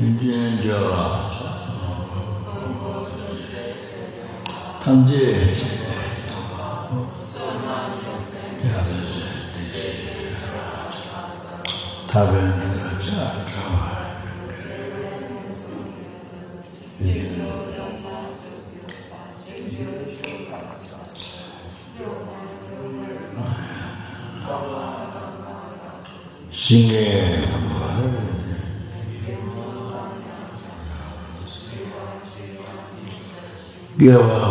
yudhiyan dhyawa tamze tabe Yeah.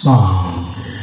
Sāṅgē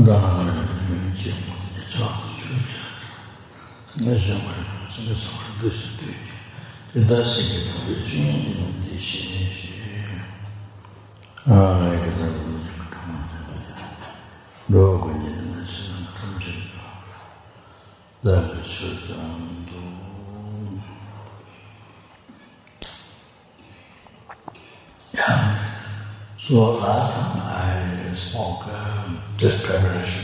nga jing cha chu cha nga jing wa nga sa wa de shi de de da shi ge de de shi ni no de shi ni shi a ge da ni ka ta ma de do ko ni na shi na ta ma ji da shi cha do So last time I spoke, um, just preparation.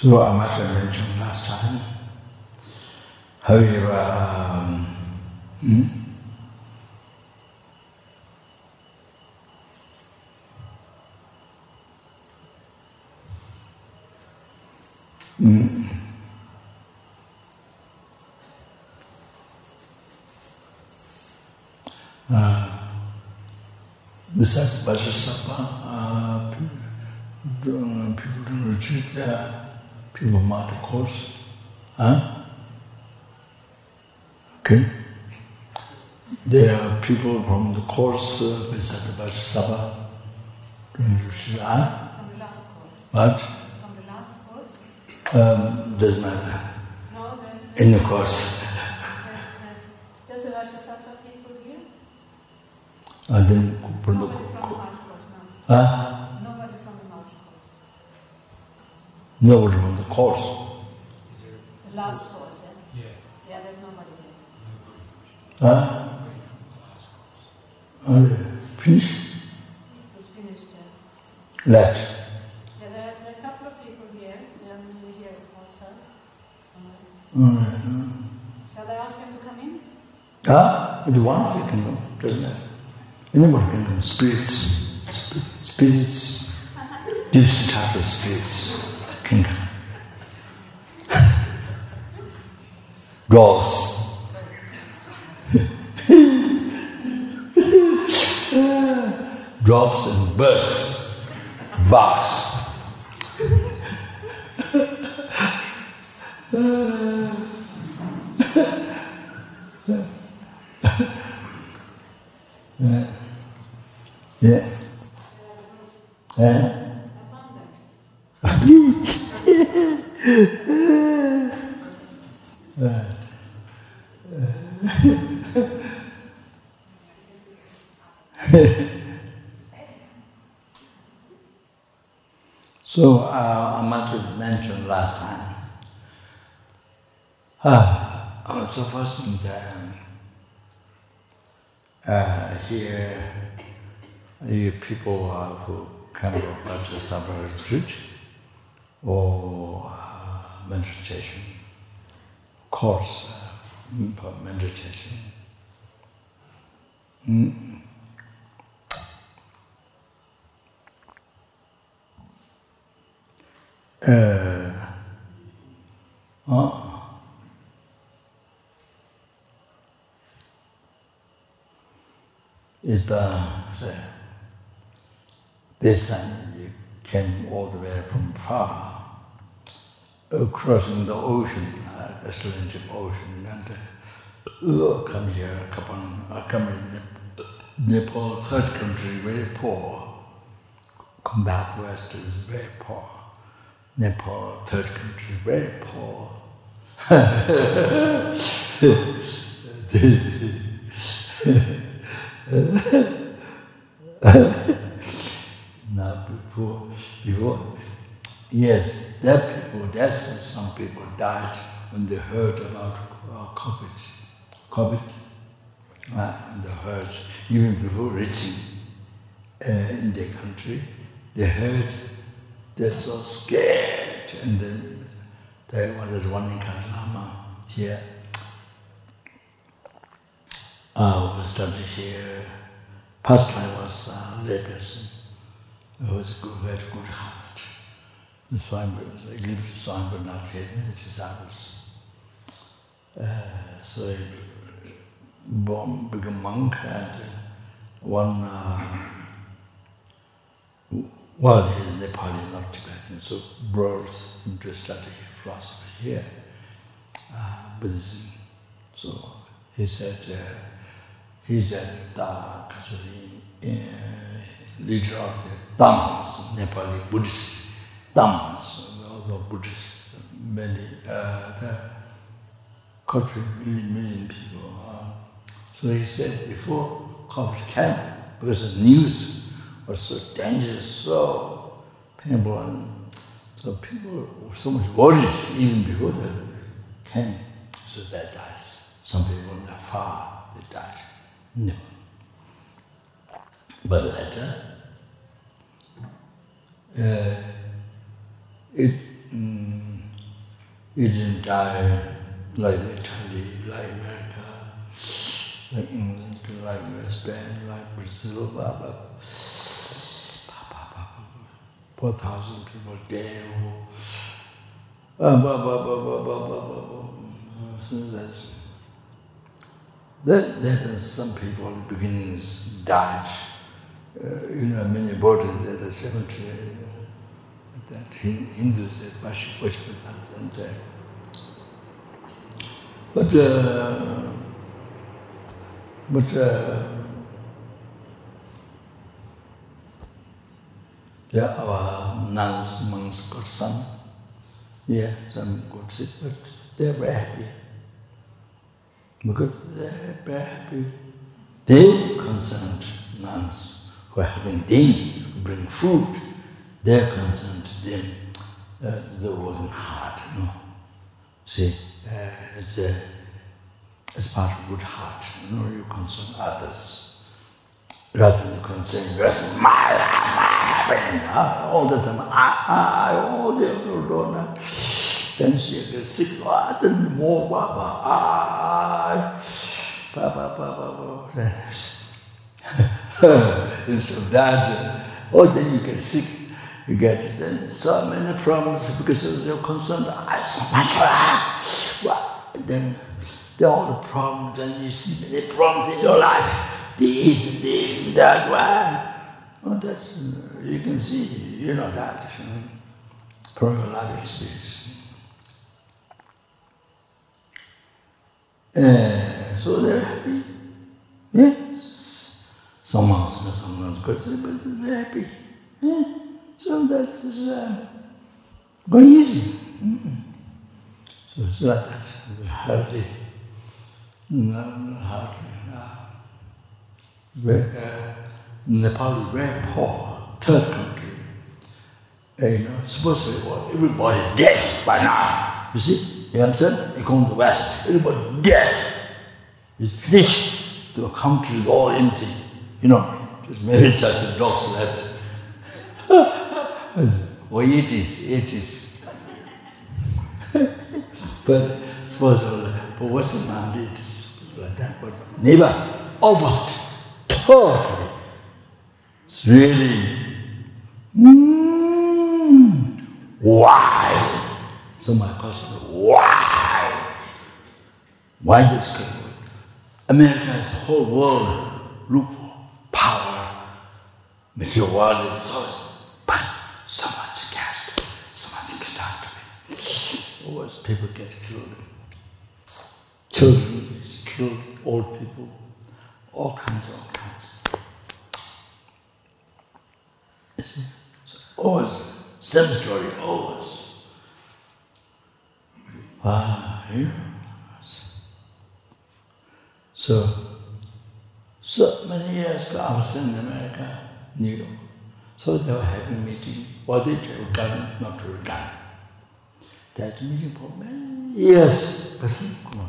So I must have mentioned last time. However, um, hmm? Mm. Uh, besides Vajrasattva, uh, people don't retreat there. People mark the course. Huh? Okay? There are people from the course uh, beside the Vajrasattva. don't retreat. Huh? From the last course. What? From the last course? Um, doesn't matter. No, there's, In the course. there's, uh, there's the Vajrasattva people here. And then from the Nobody from the co- course, no. huh? Nobody from the March course. Nobody from the course. The last course, yeah? Yeah, there's nobody here. Huh? Are they finished? It's finished, yeah. Left. Yeah, there are, there are a couple of people here. They're maybe here outside. somewhere. Alright. Shall I ask them to come in? Huh? If you want, you can go. Doesn't matter. Anybody can go. Spirits. Sp- Spirits. Different type of spirits can come. Dogs. Drops and birds. Bugs. Yeah. Eh? I found them. So uh, I might have mentioned last time. Uh, so first that um, uh, here, you people uh, who come about the retreat or uh, meditation course uh, for meditation. Mm. Uh, uh, the, this time you came all the way from far, crossing the ocean, uh, the Atlantic Ocean, and uh, come here, come uh, come in Nepal, third country, very poor. Come back west, it was very poor. Nepal, third country, very poor. now before. Before. yes, that people, that's some people died when they heard about uh, COVID. COVID, ah, uh, and they heard, even before reaching uh, in their country, they heard, they're so scared, and then there was one in Kalama here, Uh, we studied here. Past time was uh, lay person. It was good, very good heart. The was a little Swami, but not yet many disciples. Uh, so he born, became monk and uh, one uh, well, he's Nepali, not Tibetan, so brought him to study philosophy here, uh, Buddhism. So he said, uh, he's a da uh, leader of the Dhammas, Nepali Buddhist Dhammas, also Buddhist, many, uh, the country, million, million people. Uh, so he said before COVID came, because the news was so dangerous, so painful, and so people were so much worried even before they came, so they died. Some people in the far, they died. 네. 벌레자. 에 it mm it didn't die like Italy, like America, like England, like Spain, like Brazil, blah, blah, blah. Four thousand people dead. Oh, blah, blah, blah, blah, blah, blah, blah, blah. So that's then, then some people in the beginnings died. Uh, you know, many bodies at the cemetery uh, that Hindus at Pashupashpatan and uh, but uh, but uh, There are nuns, monks got some, yeah, some good sick, but they're very happy. Because they're happy. They concerned nuns who are having din, bring food. They're concerned them, uh, they're working hard, you know. See, uh, it's, a, it's part of good heart, you know, you concern others. Rather than concern yourself, my life, pain all the time. I, I, all the Lord, then she gets sick, then more, Papa, I, Papa, Papa, Instead of that, or then you get sick, you get then so many problems because of your concern. I so much, well, then there are all the problems, and you see many problems in your life. This and this and that, well, well oh, that's you can see, you know that from your life experience. Uh, so they're happy. Yes. Someone's someone's good, but they're happy. Yeah. So that is uh, going easy. Mm. So it's like that. Hardly, no, hardly. Uh, very, uh, Nepal is very poor third country. And, you know, supposedly well, everybody dead by now. You see? You understand? You come to the West, everybody death. It's finished. The country is all empty. You know, just maybe just the dogs left. well, it is, it is. but supposedly, but what's the man did like that, but never, almost, totally. It's really Mm, why? So my question is why? Why this country? America is whole world look for power, material resources, but so much gas, so much catastrophe. Always people get killed. Children killed, old people, all kinds of all kinds. Always, same story, always. ah yeah. so so many years ago I was in America New York. So they were having a meeting was it done not to done that meeting for many years. Person come on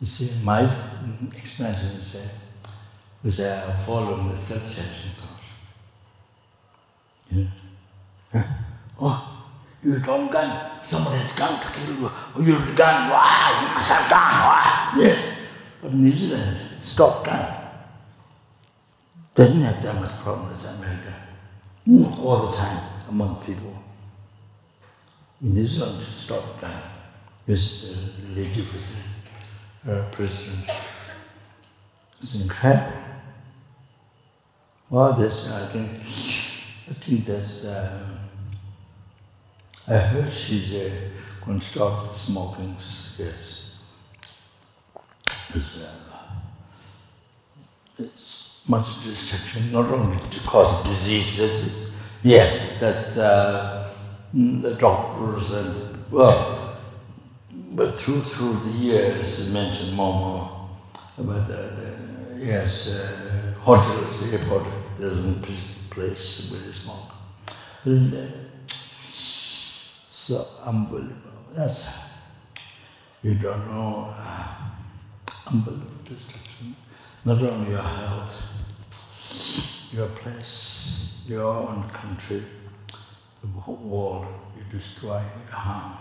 you see my explanation is that was I following the subsection course yeah. Oh. you don't gun someone has come to kill you you gun why you shot down why yes but New Zealand stopped gun doesn't have that much problem as America mm. all the time among people. New Zealand stopped gun this uh, lady president uh, president it's incredible. Well this I think I think that's uh, I heard she's uh, to stop smoking cigarettes. It's, uh, it's much destruction, not only to cause diseases, yes, that's uh, the doctors and, well, but through, through the years, I mentioned more more about the, the yes, uh, hotels, airport, there's one place where they smoke. So unbelievable. That's you don't know uh, unbelievable destruction. Not only your health, your place, your own country, the whole world, you destroy, you harm.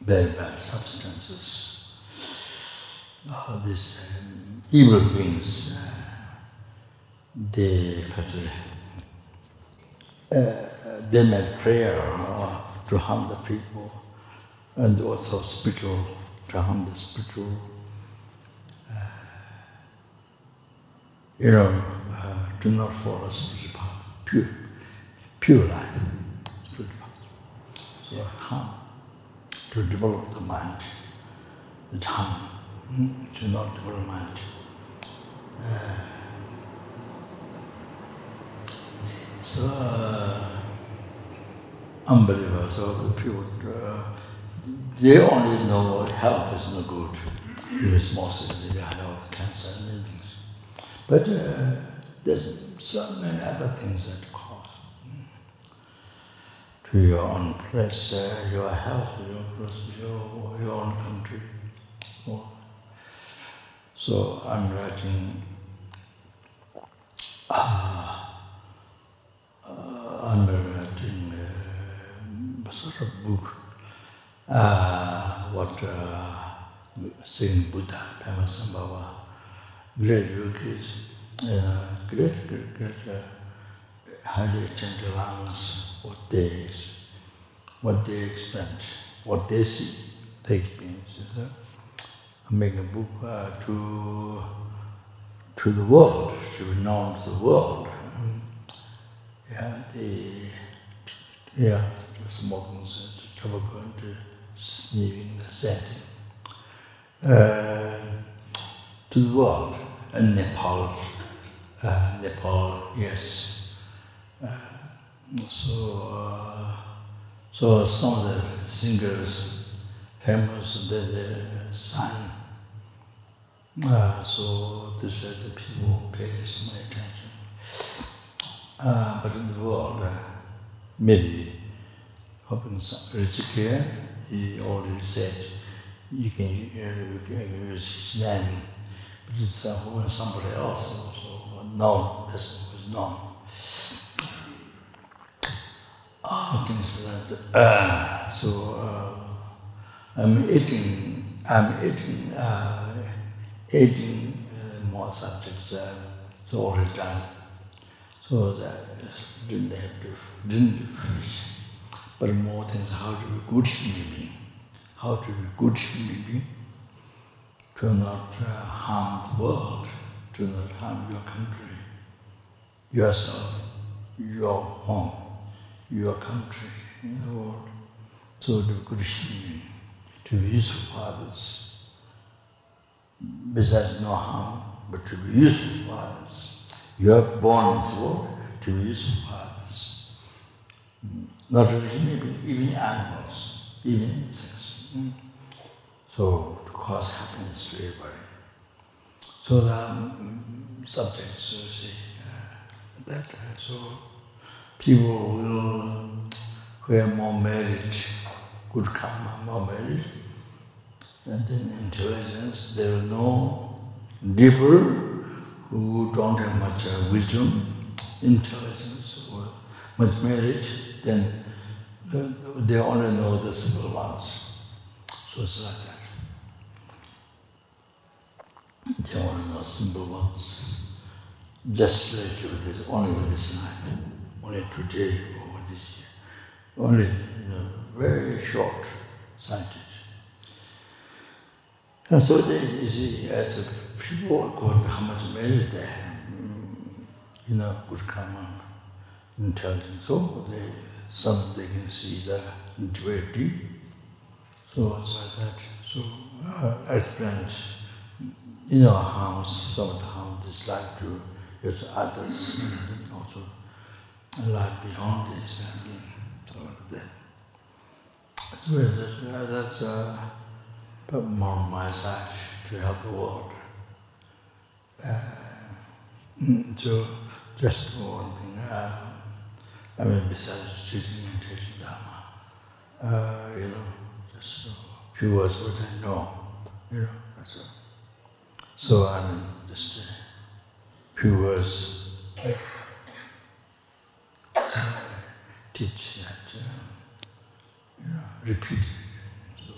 Very bad substances. All these um, evil beings, uh, they, uh, they made prayer uh, to harm the people, and also spiritual, to harm the spiritual. Uh, you know, uh, do not follow spiritual path, pure, pure life, spiritual path. So harm, to develop the mind, the tongue, mm, to not develop mind. Uh, so, uh, unbelievable. So the people, uh, they only know health is no good. You're responsible, your health, cancer, and things. But uh, there's so many other things that cause to your own place, uh, your health, your your, your own country. So I'm writing uh, uh, I'm writing a sort of book, uh, what uh, saying Buddha, Padmasambhava, great yogis, uh, great, great, great, uh, highly gentle lamas, what they, what they experience, what they see, they experience. Uh, making a book uh, to to the world, to be known to the world. Yeah, the yeah, smoking tobacco and sniffing etc uh to the world and Nepal uh, Nepal yes uh, so uh, so some of the singers famous that they sang uh, so this is the people pay some attention uh, but in the world uh, maybe hoping Ritchike, he already said uh, you can use his name, but it's uh, somebody else also known, this was known. Oh, things like that. Uh, so uh, I'm eating, I'm eating, uh, eating uh, more subjects, uh, it's already done. So that didn't have to, didn't finish. but more than how to be good human being. How to be good human being. To not uh, harm the world, to not harm your country, yourself, your home, your country, in the world. So to be good human being, to be useful for others. Besides no harm, but to be useful for others. You are born in this world to be useful for others. Mm. Not only even animals, even insects. So to cause happiness to everybody. So the um, subjects, you see, uh, that, uh, so people will, who are more merit, good karma, more merit, and then intelligence, they will know deeper who don't have much uh, wisdom, intelligence, or much merit, then they only know the simple ones. So it's like that. They only know simple ones. Just like with this, only with this night, only today or this year. Only you know, very short sighted. And so they, you see, as a people go to Muhammad Mary there, you know, good karma, intelligence, so they some they can see the very deep. So it's like that. So uh, explains, you know, how some of the how dislike to use others, and then also like beyond this, and then so like that. So that's, that's uh, more on my side to help the world. Uh, mm, so just one thing, uh, I mean besides teaching meditation Dharma, uh, you know, just a few words what I know, you know, that's all. So I mean just a few words teach that, uh, you know, repeat it. So,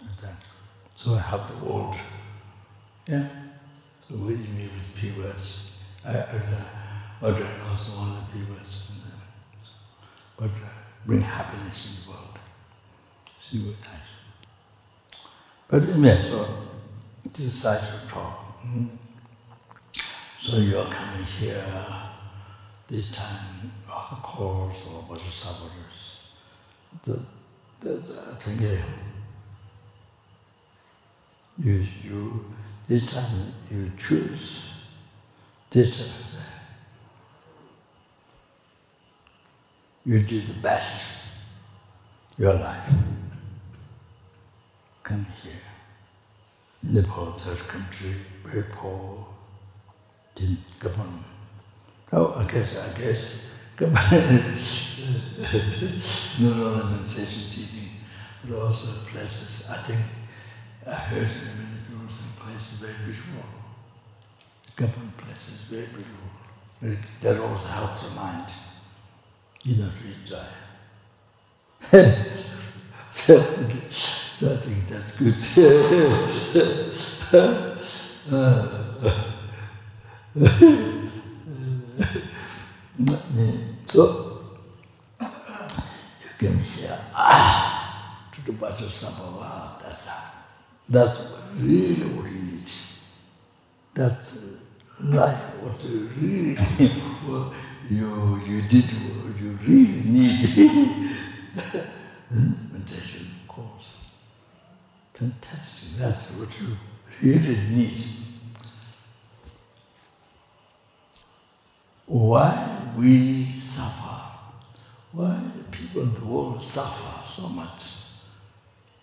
like that. so I have the world. Yeah. So with me with few words. I, I, I don't know the few words. But uh, bring happiness in the world. See what that. But anyway, so it is such a talk. Mm. So you are coming here this time of course or bodhisattvas. The, the, the, I think uh, you, you, this time you choose this time. You do the best your life. Come here. Nepal, third country, very poor, didn't come on. Oh, I guess, I guess, come on. no ornamentation teaching, but also places. I think I heard in many people some places very beautiful. Couple of places very beautiful. That also helps the mind. 이다 진짜. I think that's good. so, you can hear, ah, to the Bhaja Sambhava, that's, that's really what you need. That's life, what you really need. you you did what you really need meditation course fantastic. That's what you really need. Why we suffer? Why the people in the world suffer so much?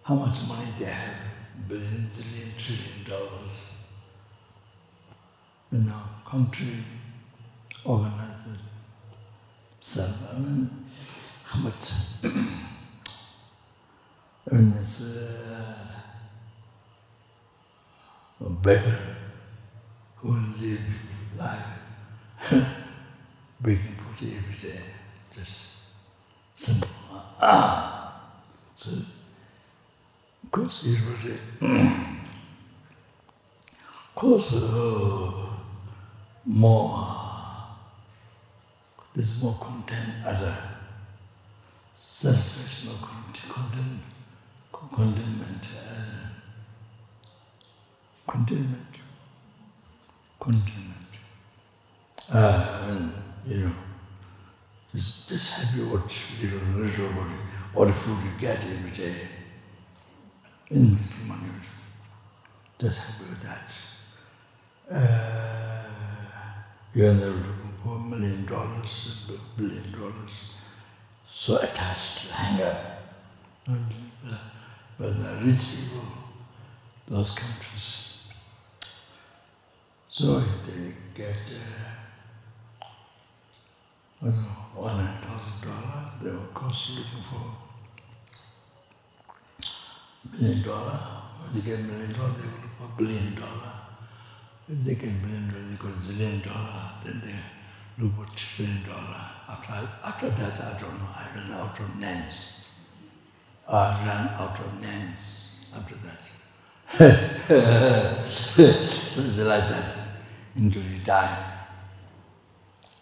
How much money they have? Billions trillion trillion dollars. You know country organizes 사는 아무튼 그래서 better who live life breaking for the every day just simple ah so of course it was a course uh, more there's more content as a satisfaction of content, contentment, uh, contentment, contentment. Uh, and, you know, just, just happy what, you know, little what, food you get every day. In money, just happy with that. Uh, you're never looking for a million dollars, billion dollars. So attached to anger and uh, when the rich people those countries. So they get uh, I don't know, one hundred thousand dollars. They were constantly looking for million dollar when they get million dollar they will look for billion dollar if they get billion dollar they got zillion dollar then they look what trillion dollar. After, after that, I don't know, I ran out of names. I ran out of names after that. so it's like that until you die.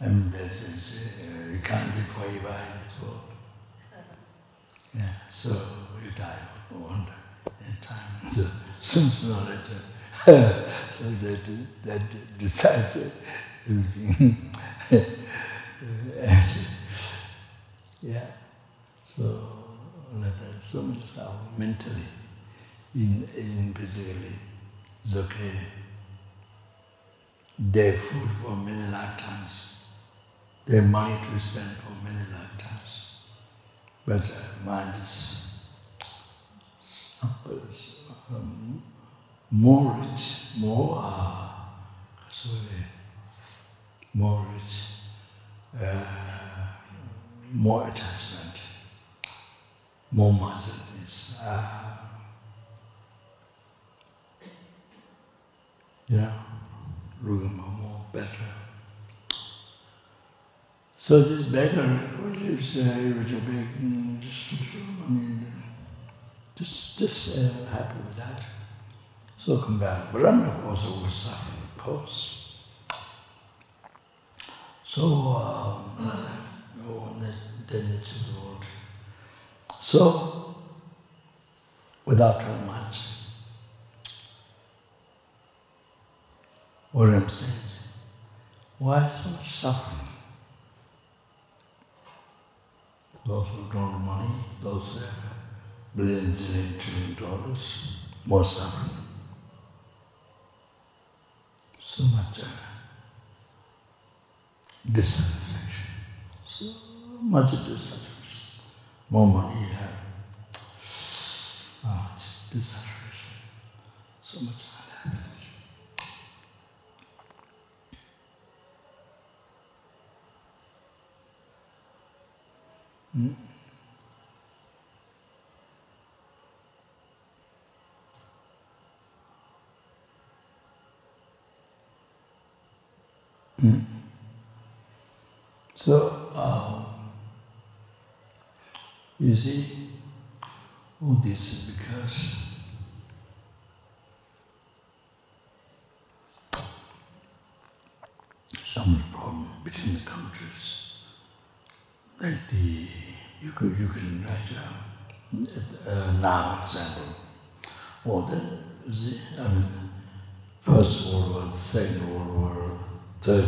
Mean, this is, uh, you can't live forever in this world. Yeah, so you die one day in time. So sooner or later, so that, that decides everything. Yeah, so like that, so much stuff mentally, in, in physically, it's okay. They food for many lifetimes. They money to spend for many lifetimes. But uh, mind is um, more rich, more, uh, sorry, more uh, more attachment, more muscleness. Uh, yeah, looking more better. So this beggar, what you say, a big, mm, just, I mean, just, just uh, happy with that. So come back. But I'm course was suffering, of course. So, um, then it's the Lord. So, without too much, what I'm saying is, why so much suffering? Those who don't have money, those who have billions and trillion dollars, more suffering. So much suffering. dissatisfaction. So much dissatisfaction. More money you have. Ah, dissatisfaction. So much unhappiness. Hmm? Mm-hmm. So, um, you see, all this is because some problem between the countries. that the you could you could Russia, uh, now example, or the see, I mean, First World War, Second World War, third,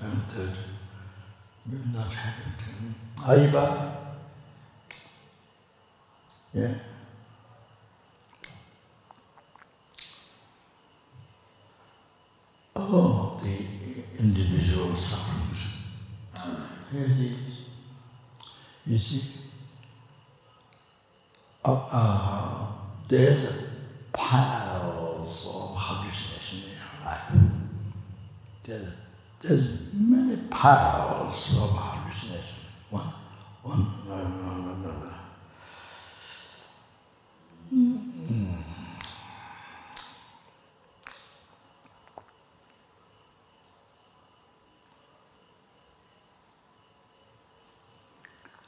and third, 아이바 yeah. oh the individual sufferings. Here it is. You see, uh, uh, there's piles of hallucination in your life. There's there's many piles of hallucination, one, one, one, another. Mm.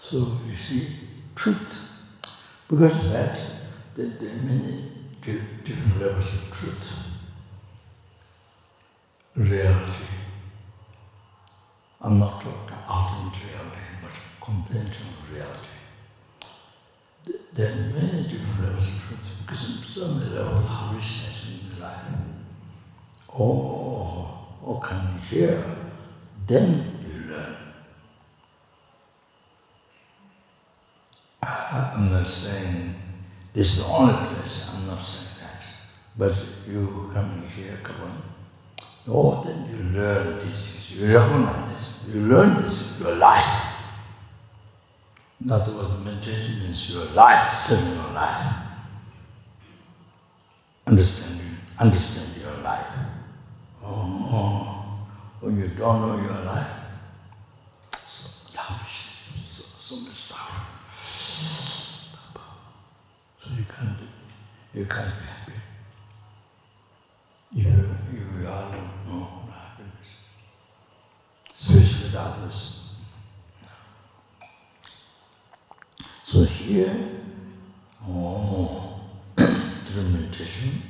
So you see, truth. Because of that, there, there are many different levels of truth. Reality. I'm not talking ultimate reality, but conventional reality. There are many different levels of truth because some level in life. Oh, oh, coming here, then you learn. I'm not saying this is the only place, I'm not saying that. But you coming here, come on. Oh, then you learn this, you recognize you learn this your life. Other words, meditation means your life, still your life. Understanding, understand your life. Oh, when you don't know your life, so so, so much sorrow. So you can't, you can't be happy. You, you are not know happiness. Especially with others. So here, oh, through meditation,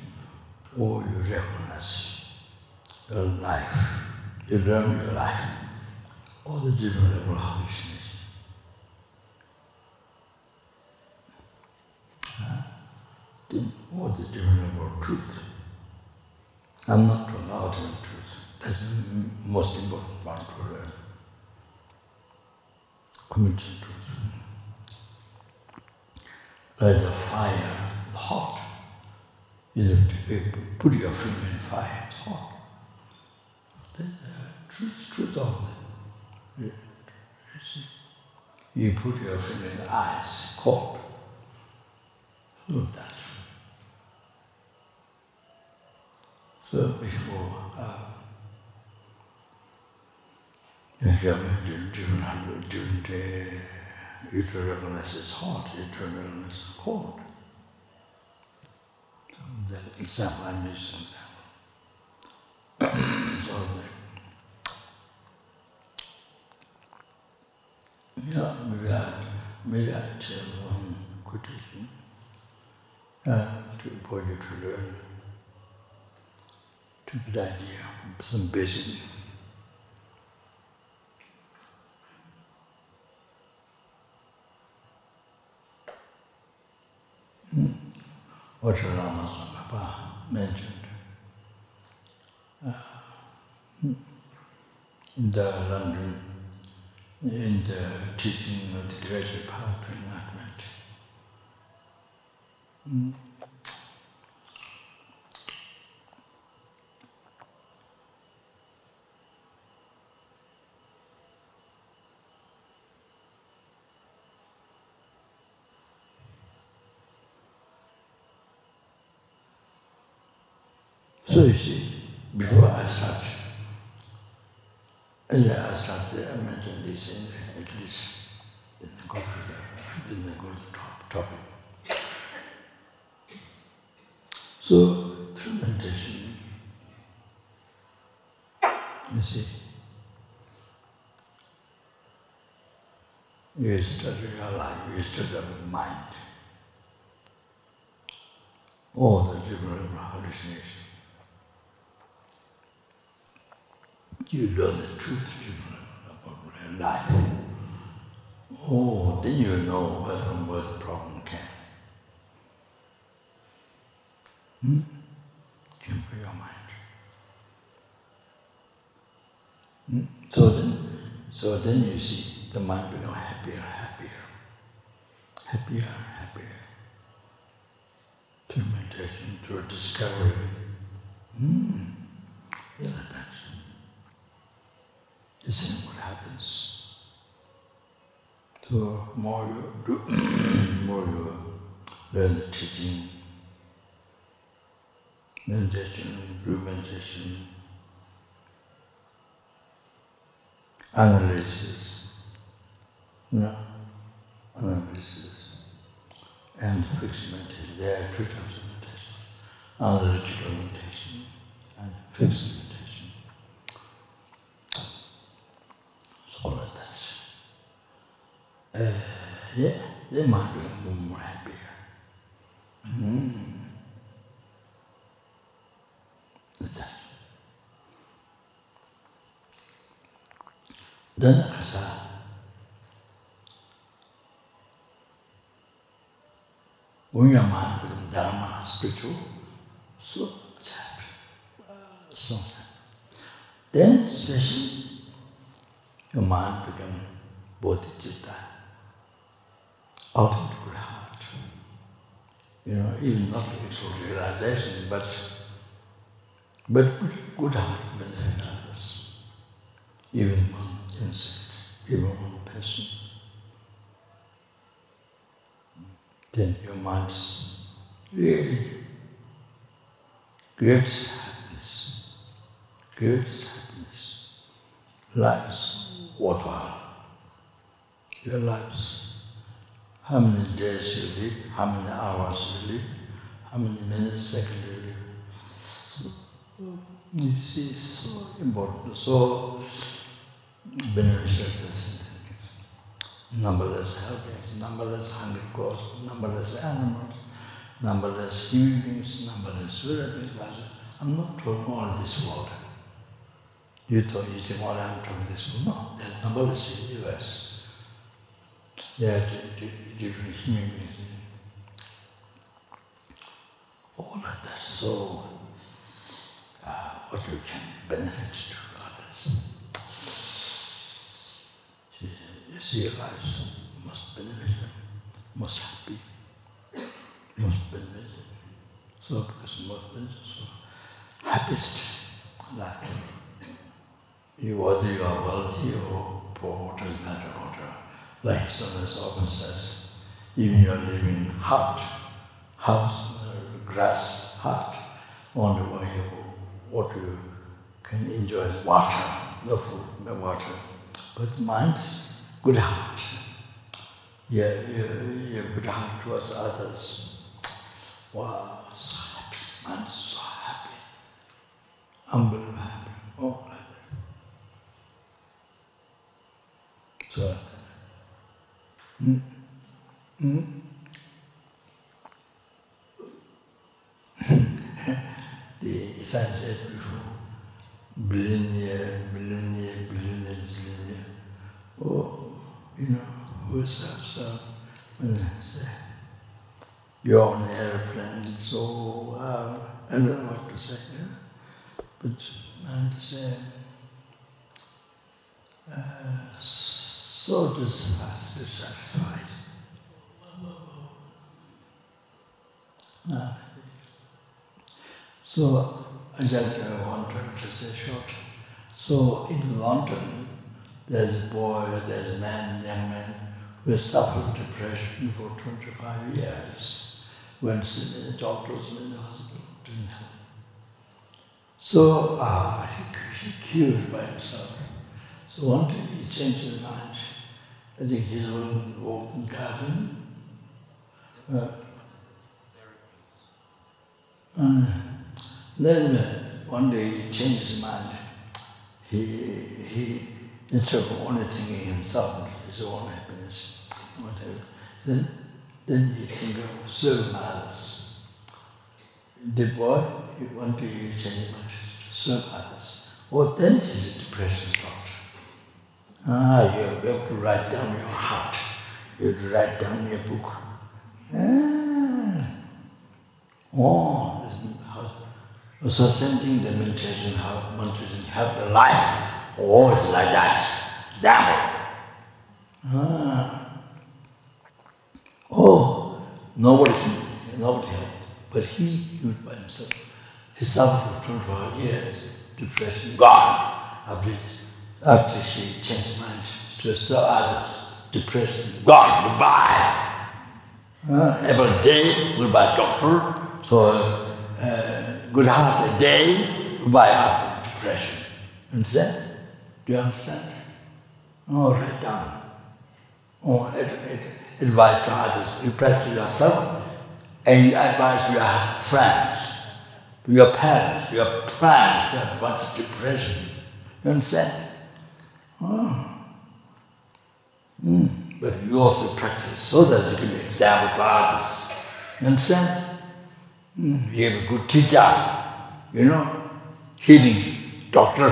oh, you recognize your life, you learn your life, all the different level of consciousness. All the different level of truth. I'm not talking ultimate truth. That's the most important Truth. Like the fire, hot. You have to put your finger in fire, it's hot. That's the truth, truth of it. You put your finger in ice, cold. So that's So before Eternal realness is hard, eternal realness is cold. The example I'm using them. so the, yeah, maybe I, maybe I tell one quotation uh, to, for you to learn, to get idea, some basic what Rama pā mentioned. Uh, In the London, in the teaching of the graduate path, not mentioned. Mm. Sushi, before I start, and I started, I mentioned this in, at least in the course of the, in the course of the topic. So, through meditation, you see, you study your life, you study the mind, all the different hallucinations. You learn the truth about real life. Oh, then you know where from where problem came. Hmm? Simple your mind. Hmm? So then, so then you see the mind become happier, happier, happier, happier. Through meditation, through discovery. Hmm. Yeah, So more you, more you learn teaching, meditation, rumination, analysis, no, analysis, and fixed meditation. There are two types of meditation, analytical meditation and fixed meditation. 예, 예 말이 뭐 말이야. 음. 자. 난 가사. 운영만 그럼 다마 스피추 수 차피. 수. then session your mind become bodhicitta good heart. You know, even not actual realization, but but good, heart benefit others, even one insect, even one person. Then your mind's really greatest happiness, greatest happiness lies worthwhile. Your lives. you live, how many minutes, seconds you live. so you see, so important, so beneficial this Numberless helpings, numberless hungry ghosts, numberless animals, numberless human beings, numberless relatives. I'm not talking all this world. You thought you think all I'm talking this world. No, there's numberless universe. Are different human. All of that so uh, what you can benefit to others. You see your lives most beneficial, most happy, most beneficial. So because most beneficial, so happiest life. You whether you are wealthy or poor, doesn't matter like Sonas often says, even you are living hut, house, grass hut, wonder why you what you can enjoy is water, no food, no water. But mind, good heart. Yeah, yeah, yeah, good heart towards others. Wow, so happy, is so happy. Unbelievable happy. Oh. So the sunset billionaire, billionaire, billionaire, billionaire. Oh, you know, who's up, so when I say, you're on an airplane, so uh, I don't know what to say, yeah? but I have to say, uh, so dissatisfied. So I just uh, wanted to say short. So in London, there's a boy, there's a man, young man, who has suffered depression for 25 years. Went to the doctors in the hospital, didn't help. So uh, he, he cured by himself. So one day he changed his mind. To walk in garden. Uh, uh, then one day he changed his mind. He, he instead of only thinking himself, his own happiness, whatever, then, then he think of serving others. The boy, he one day he changed his mind to serve others. Oh, then his depression. Ah, you have to write down your heart. You have to write down your book. Ah. Oh, so same thing, the meditation, how meditation help the life. Oh, it's like that. Damn Ah. Oh, nobody can, nobody help. But he, he was by himself. He suffered for 24 years, depression, gone. After, after she changed mind to serve others, depression, gone, goodbye. Uh, every day, goodbye doctor. So uh, good heart a day by our depression. Understand? Do you understand? Oh, write down. Oh, advise to others. You practice yourself and you advise your friends, your parents, your friends have much depression. You understand? Mm. But you also practice so that you can be example for others. You understand? Mm. You have a good teacher, you know, healing doctor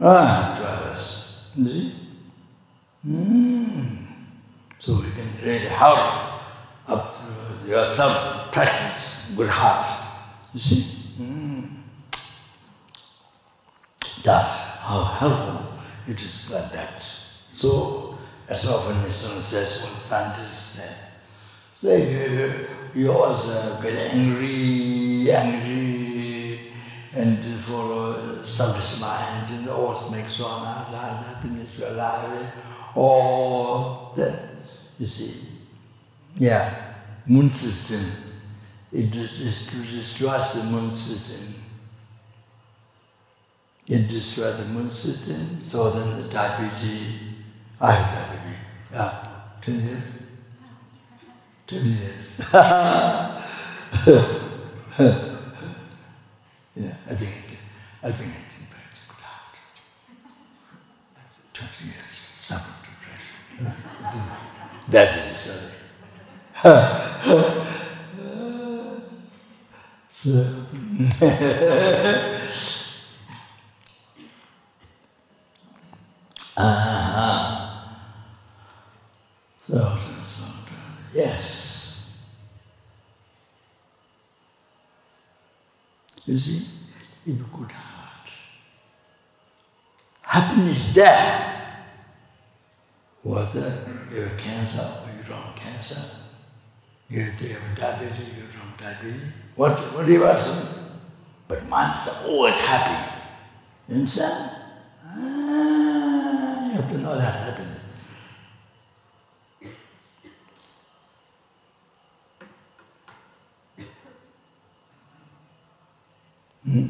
ah, to others. You see? Mm. So you can really help up yourself practice good heart. You see? Mm. That's how helpful it is like that. So, as often as someone says, what scientists say, say, you always uh, get angry, angry, and follow selfish mind, and always make sure I'm happiness, you're alive, or that, you see. Yeah, moon system, it. It destroys the moon system, indisradhamunsitin the dabiji. I have dabiji. Yeah, 10 years? 10 years. yeah, I think I think I can practice good 20 years, summer to practice. that is uh, so. so, so, yes. You see, in a good heart. Happiness there. Whether you have cancer or you don't have cancer, you have diabetes, you don't have diabetes, what, whatever. But mind's always happy. You understand? Ah, that happiness. Hmm?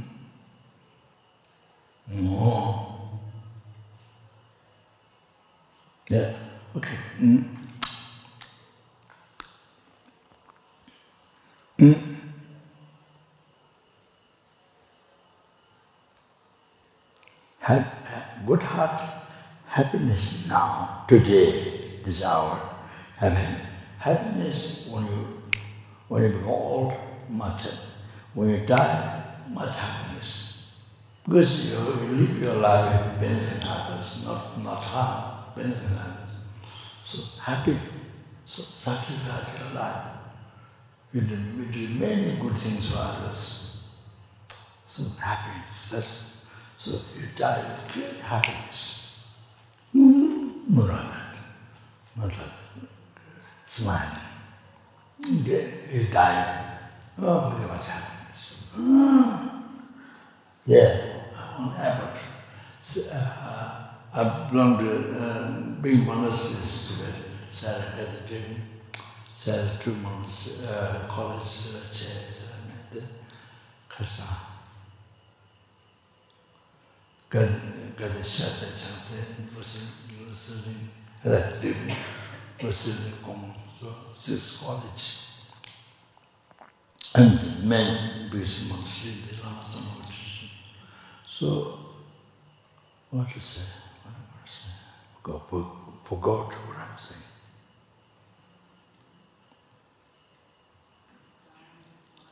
No. Yeah. Okay. Mm. Mm. Have, good heart, happiness now, today, this hour, having happiness when you when you become old, much when you die, much happiness. Because you live your life benefiting others, not not harm, benefiting others. So happy, so satisfied your life. You did, you did many good things for others. So happy, such so you die with great happiness. mura, mura, smile, you die. Oh, what was happening? Yeah, on effort. So, uh, I belong to uh, big monasteries to the Sarakadatun, Sarakatun Monastery, uh, college uh, chairs, uh, and I met the Kharsa. Got, got a shot at something, it was in receiving common so six college and men busy mostly the Ramatana tradition. So what to say? What am I say? Forgot, forgot what I'm saying.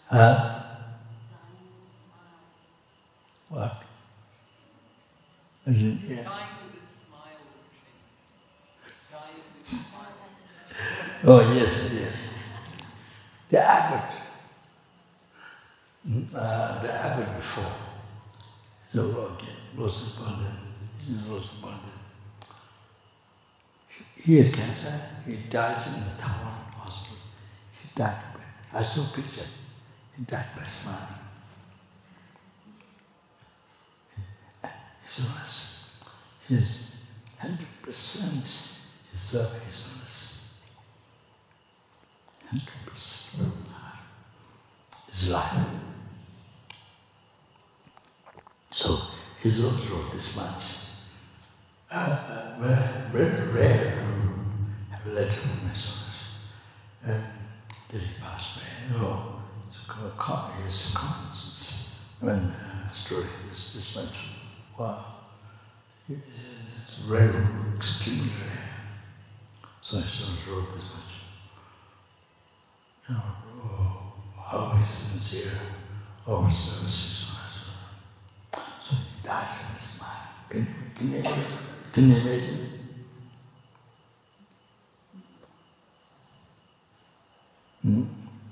Huh? What? I said, yeah. Oh, yes, yes. The abbot, uh, the abbot before, so okay, Rosapanda, this is Rosapanda. He had cancer, he died in the Taiwan hospital. He died I saw a picture, he died by smiling. His honest, his 100% his service is honest. 100% his life. So he's also wrote this much. Uh, uh, very, very rare to have a letter from his honest. And then he passed away. Oh, it's called his conscience. When uh, story is this much. Wow. It's rare, extremely rare. So I sort of wrote this much. Oh, how sincere, our services. So he dies in a smile. Can, can you imagine? Can you imagine? Hmm?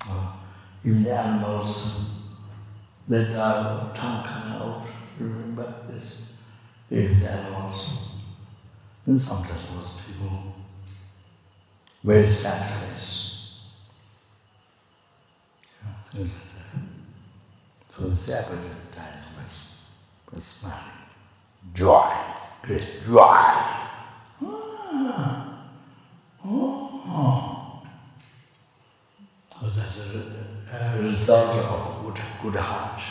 Oh, even the animals that die, tongue coming out, remember this? Even the animals. And sometimes most people very sad face. You know, things like that. So Sabbath is dynamics, but smiling. Joy, great joy. Ah. Oh. So that's a, a result of good, good heart.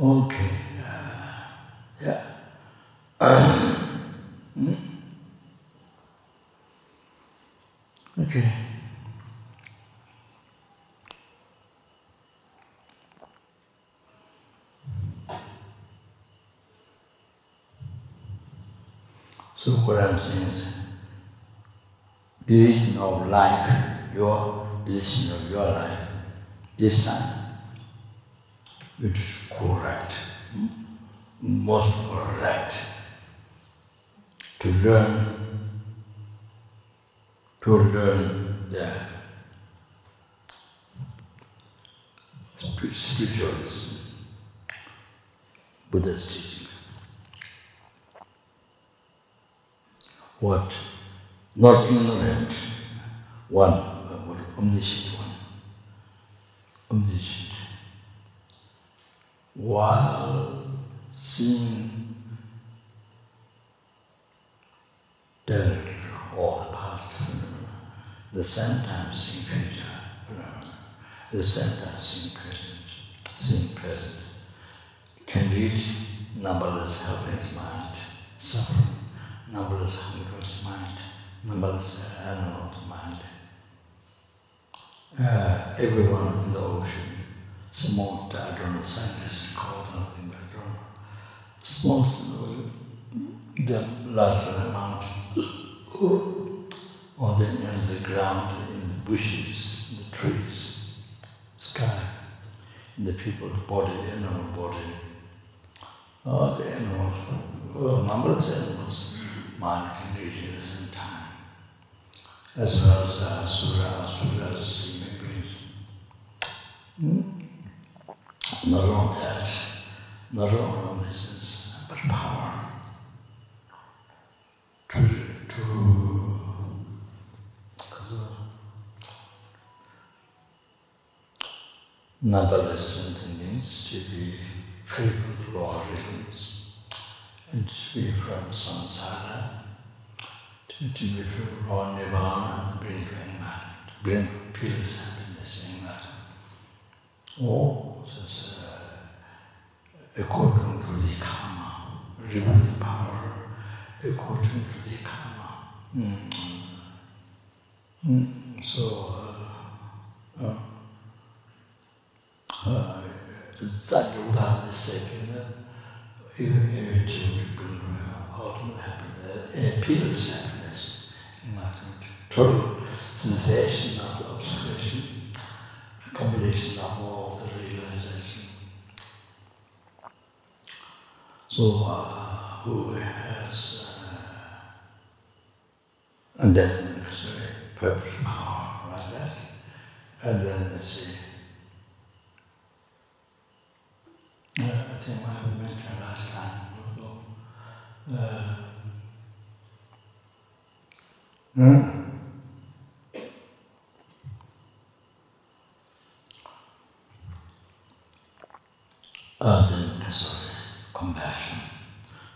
Okay. Saying is, decision of life, your decision of your life, this time, it is correct, most correct, to learn, to learn the spiritualism, Buddha's What? Not ignorant one, uh, but omniscient one, omniscient. While seeing directly all past the same time seeing future the same time seeing present, seeing present, can reach numberless helpless mind, suffering, numberless hunger's mind, numberless animals mind. Uh, everyone in the ocean, small, know, scientists call something, I don't small, the larger amount, or then in the ground, in the bushes, in the trees, sky, in the people's body, animal body, all the animals, well, numberless animals, Martin Luther's time, as well as uh, Surah, Surah's immigrants. Hmm? Not only that, not only lessons, but power to, to uh, Never listen to means to be free with law written and free from samsara, to, to be free from nirvana and bring to enlightenment, bring peace happiness in that. Or, says, uh, according to the karma, remove the power according to the karma. Mm. Mm. So, uh, uh, uh, that you have the know, even if you bring ultimate happiness, uh, peace, happiness enlightenment, total sensation of observation, a combination of all the realization. So, uh, who has, uh, and then sorry, purpose, power, like that, and then let's see. Uh, I think I. Other is compassion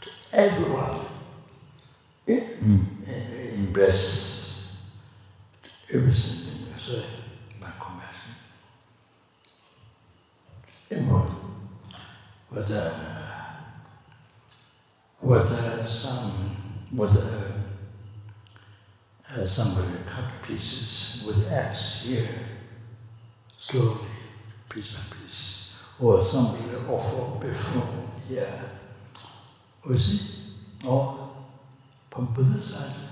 to everyone. It embraces everything by compassion. Everyone. But uh, Whether, whether some, whether uh, somebody cut pieces with axe here, slowly, piece by piece, or somebody offer before here. You see? Or from Buddha's side,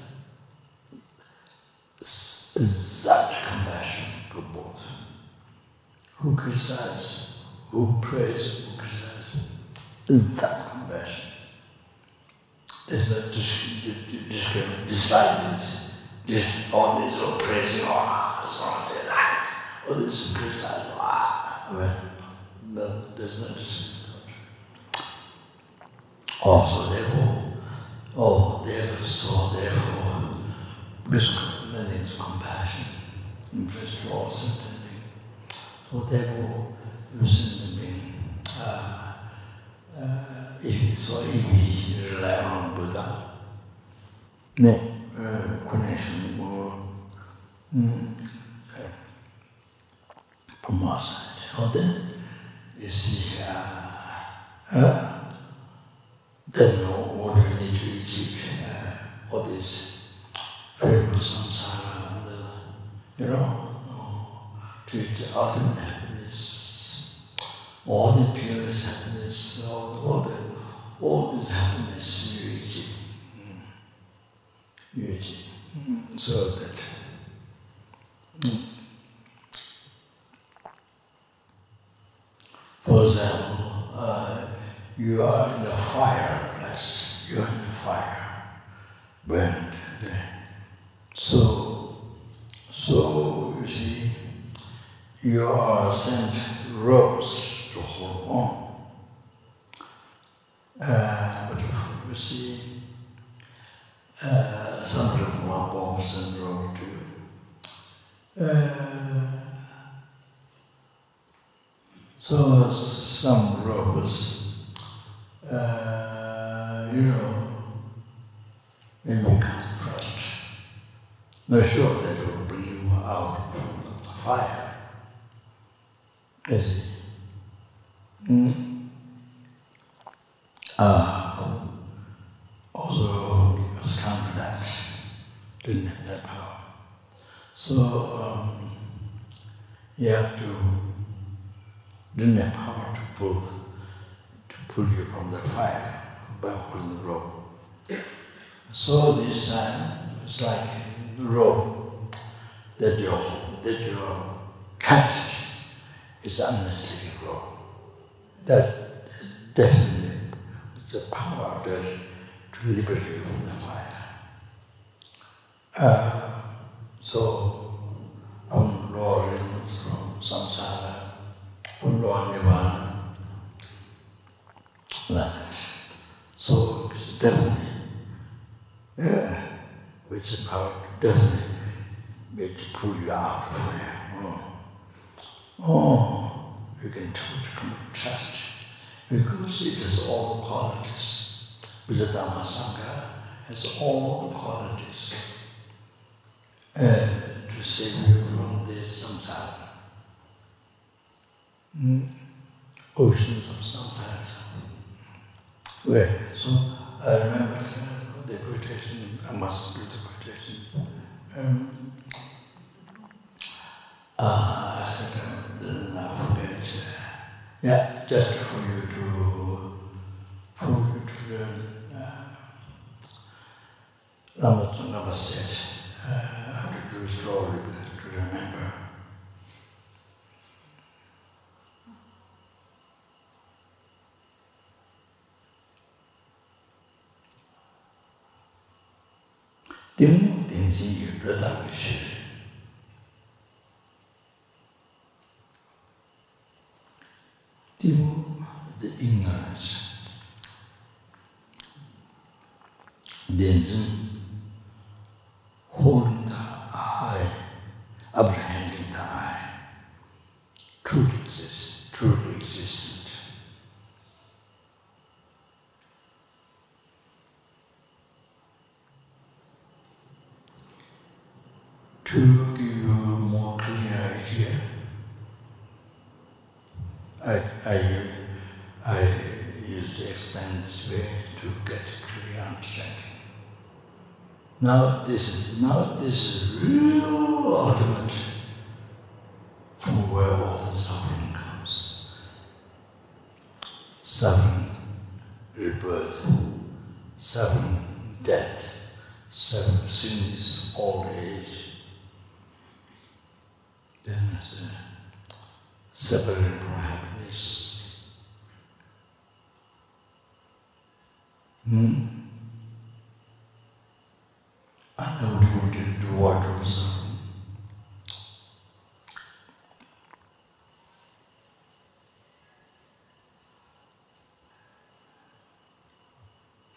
such compassion to both. Who criticizes, who prays, who criticizes, that compassion. There's no discrimination, disciples this, all this oppression, oh, something like, all this criticize, ah, well, no, there's no discrimination. Also, therefore, oh, therefore, so therefore, this means compassion, interest for all sympathy. So therefore, you send me, uh, uh, so if we rely on Buddha, ne connection will promote it. then you see, uh, uh, then what we need to achieve, uh, all this terrible samsara and, uh, you know, to the ultimate happiness, all the purest happiness, all, all the all this happiness you achieve. yuji, mm, so that mm. for example, uh, you are in the fireplace, you are in the fire, burned. So, so you see, you are sent ropes to hold on. Uh, but you see, uh, some people want bombs and rope too. Uh, so some ropes, uh, you know, maybe can't trust. Not sure they will bring you out of the fire. Is it? Mm. Uh, also, because come that didn't have that power. So um, you have to didn't have power to pull to pull you from the fire by holding the rope. So this time it's like the rope that you that you catch is unmistakable. That definitely the power that to liberate you from the fire. Uh, so, from Lord from samsara, from Lord Nirvana, like that. So, it's definitely, yeah, which is power definitely to pull you out of fire. Oh. Oh, you can trust because it has all the qualities. the Sangha has all the qualities uh, to save you from this samsara. Mm. Oceans of samsara. Well, so I remember the quotation, I must do the quotation. Um, uh, I said, I will not forget. yeah, just Lama Tsongkhapa said, uh, I have to do slowly to remember. Ding Dingxin Yu Rada Wishi. Ding, the ignorance. Dingxin Now this is now this is real ultimate from where all the suffering comes. Suffering, rebirth, suffering, death, suffering, sickness, old age. Then there's a separated from happiness. Hmm? Unable to what also.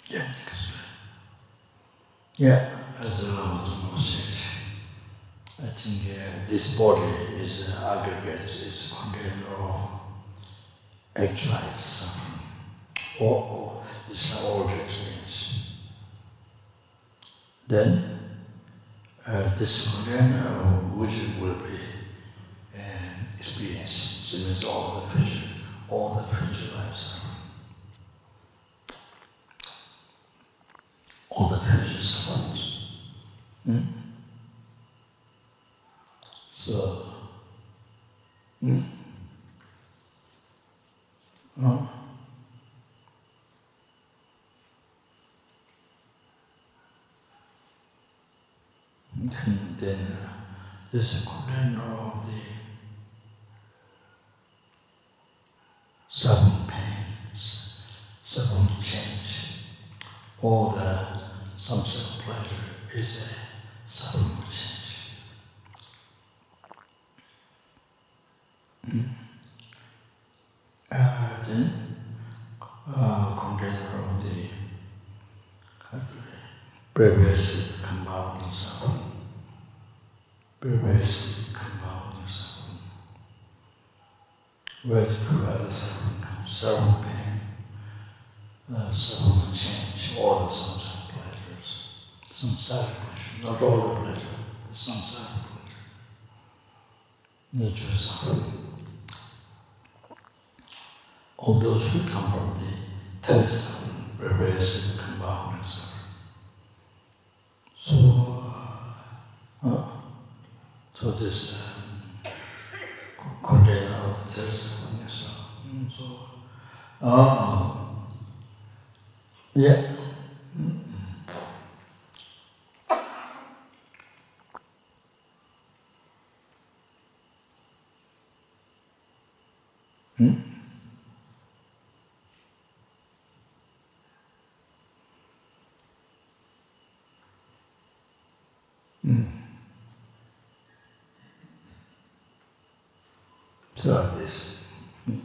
Yeah, yeah, as the Lama said, I think uh, this body is an aggregate, it's a container of actualized suffering, or, or this is all the experience. Then uh, this container of which will be an experience, so means all the vision, all the visualization. All So, hmm? Oh. is a container of the seven pains, seven change. All the samsara pleasure is a seven change. Mm. Uh, then, uh, container of the suffering, previous compound suffering, with the other suffering comes seven pain, seven change, all the samsara pleasures, samsara pleasure, not all the pleasure, the samsara pleasure, nature suffering. All those who come from the tenth suffering, previous compound suffering. So, uh, so this um, container of the third suffering is uh, so, uh, yeah. Hmm? Mm. So this. Mm.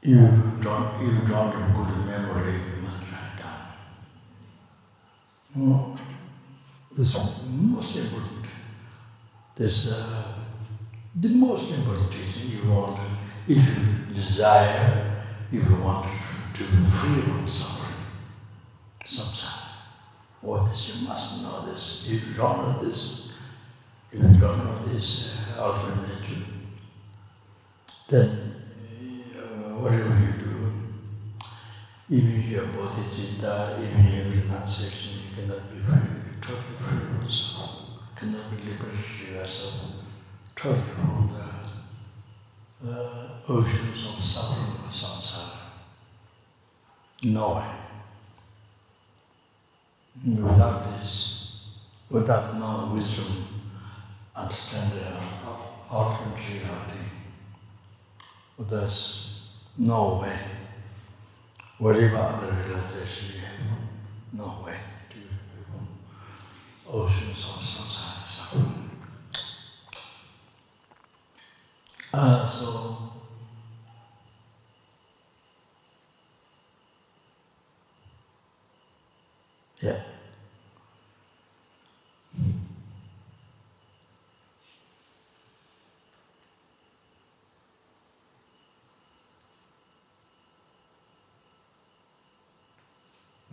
You don't, you don't have good memory, you must write down. Oh, this most important. This uh, the most important thing you want, if you desire, if you want to be free from suffering, samsara. What this, you must know this. If you don't know this, if you don't know this uh, ultimate nature, then uh, whatever you do, even your bodhicitta, even your renunciation, you cannot be free, totally free from suffering, cannot be liberated yourself totally from the uh, oceans of suffering of samsara. No way. Without this, without no wisdom, understanding ultimate reality, there's no way. Whatever other realization you have, no way oceans of samsara suffering. Uh, so, yeah.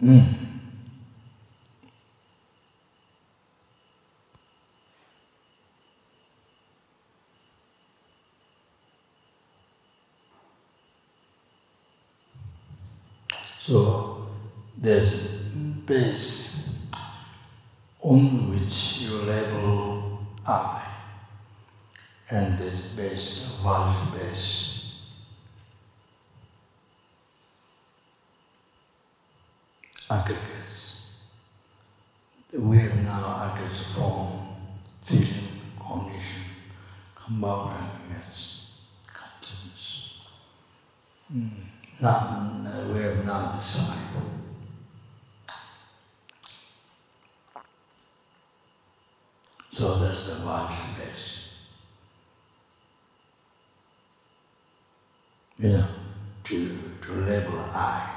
Mm. So there's base on which you label I, and this base, value base. Aggregates. We have now aggregates form, feeling, cognition, compound aggregates, consciousness. Mm. Now, we have now decided. So that's the value base. You know, to, to label I.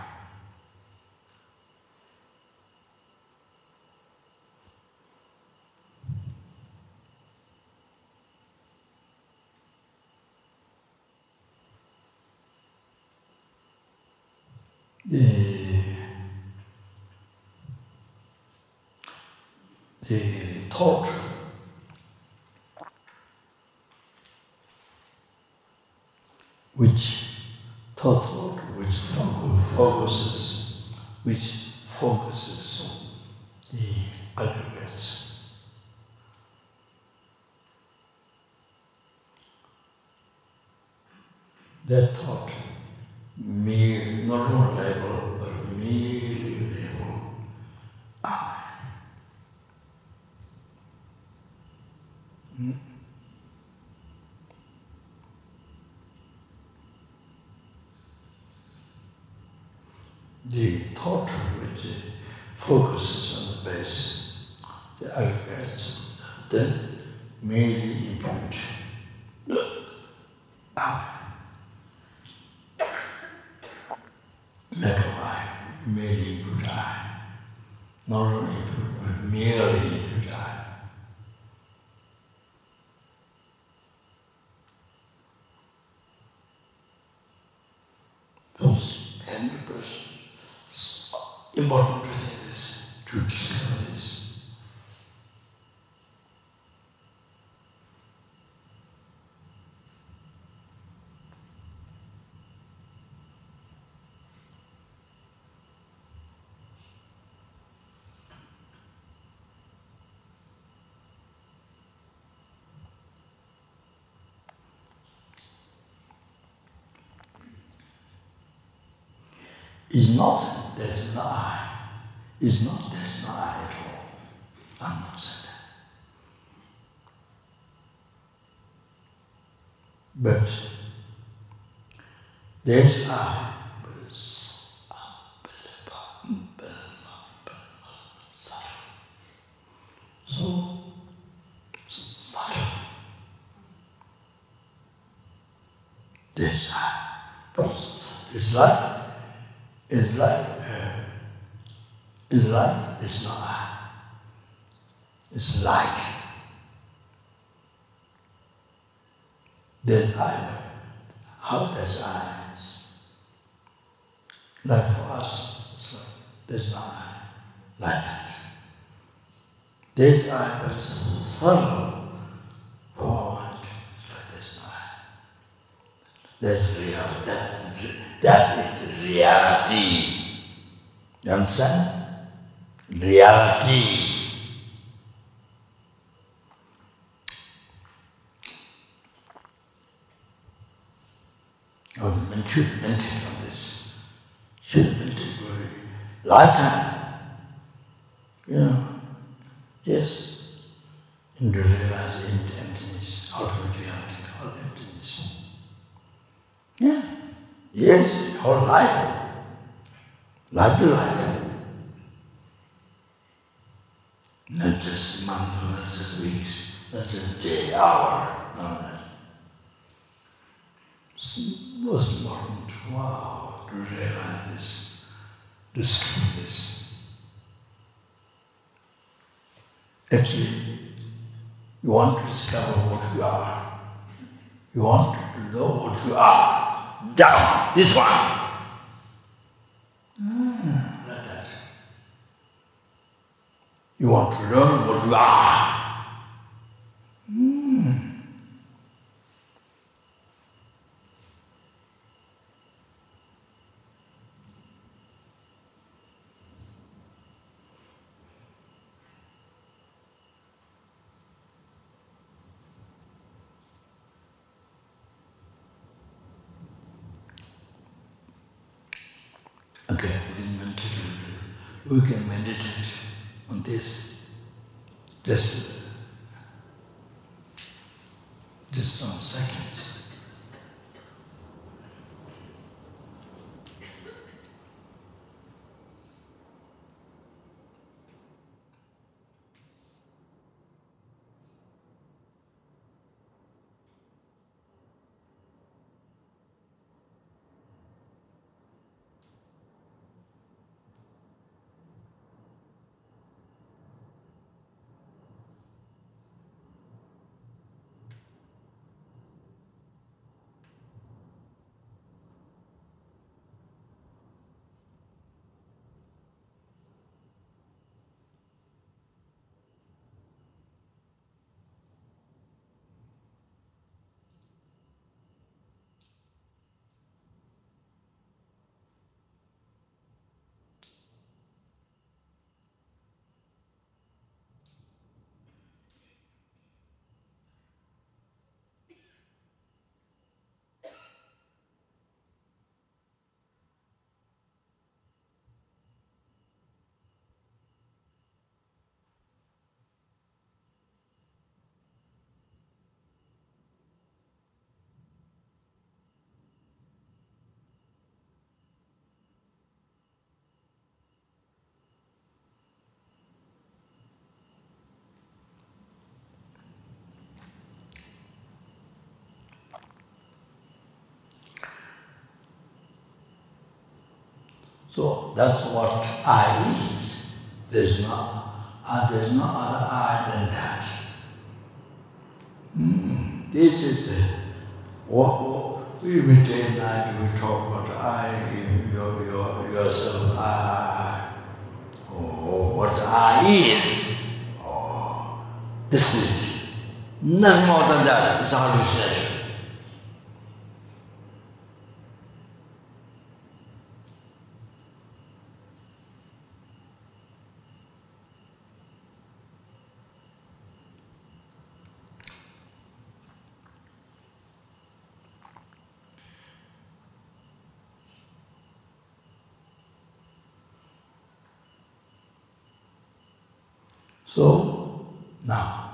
the, the thought which thought which focuses which focuses on the aggregates. that thought mere, not on level, but merely level I. Hmm? The thought which focuses on the base, the aggregates, then merely impute I. Mekawai, merely Buddha. Not only but merely Buddha. Those and the person. Important to think this, to discover this. Is not there's no I. Is not there's no I at all. I'm not that. But there's I. So subtle. There's I. It's like is like uh, is not It's like then I how does eyes like for us it's like there's no eye like that. There's eye but subtle forward like no eye. That's real. That's that is reality. You understand? Reality. Oh, the man should meditate on this. Should meditate very lifetime. You know, yes, and realize emptiness, ultimate reality, all emptiness. Yeah. Yes, whole life. Life to life. Not just month, not just weeks, not just day, hour, of that. It was important, wow, to realize this, discover this. Actually, you want to discover what you are. You want to know what you are down. This one. Ah, like that. You want to learn what you are. We can meditate on this. Just, So that's what I is. There's no, uh, there's no other I than that. Mm, this is what, what every day and we talk about I, your, your, yourself, I, Oh, what I is. Oh, this is nothing more than that. It's hallucination. So, now,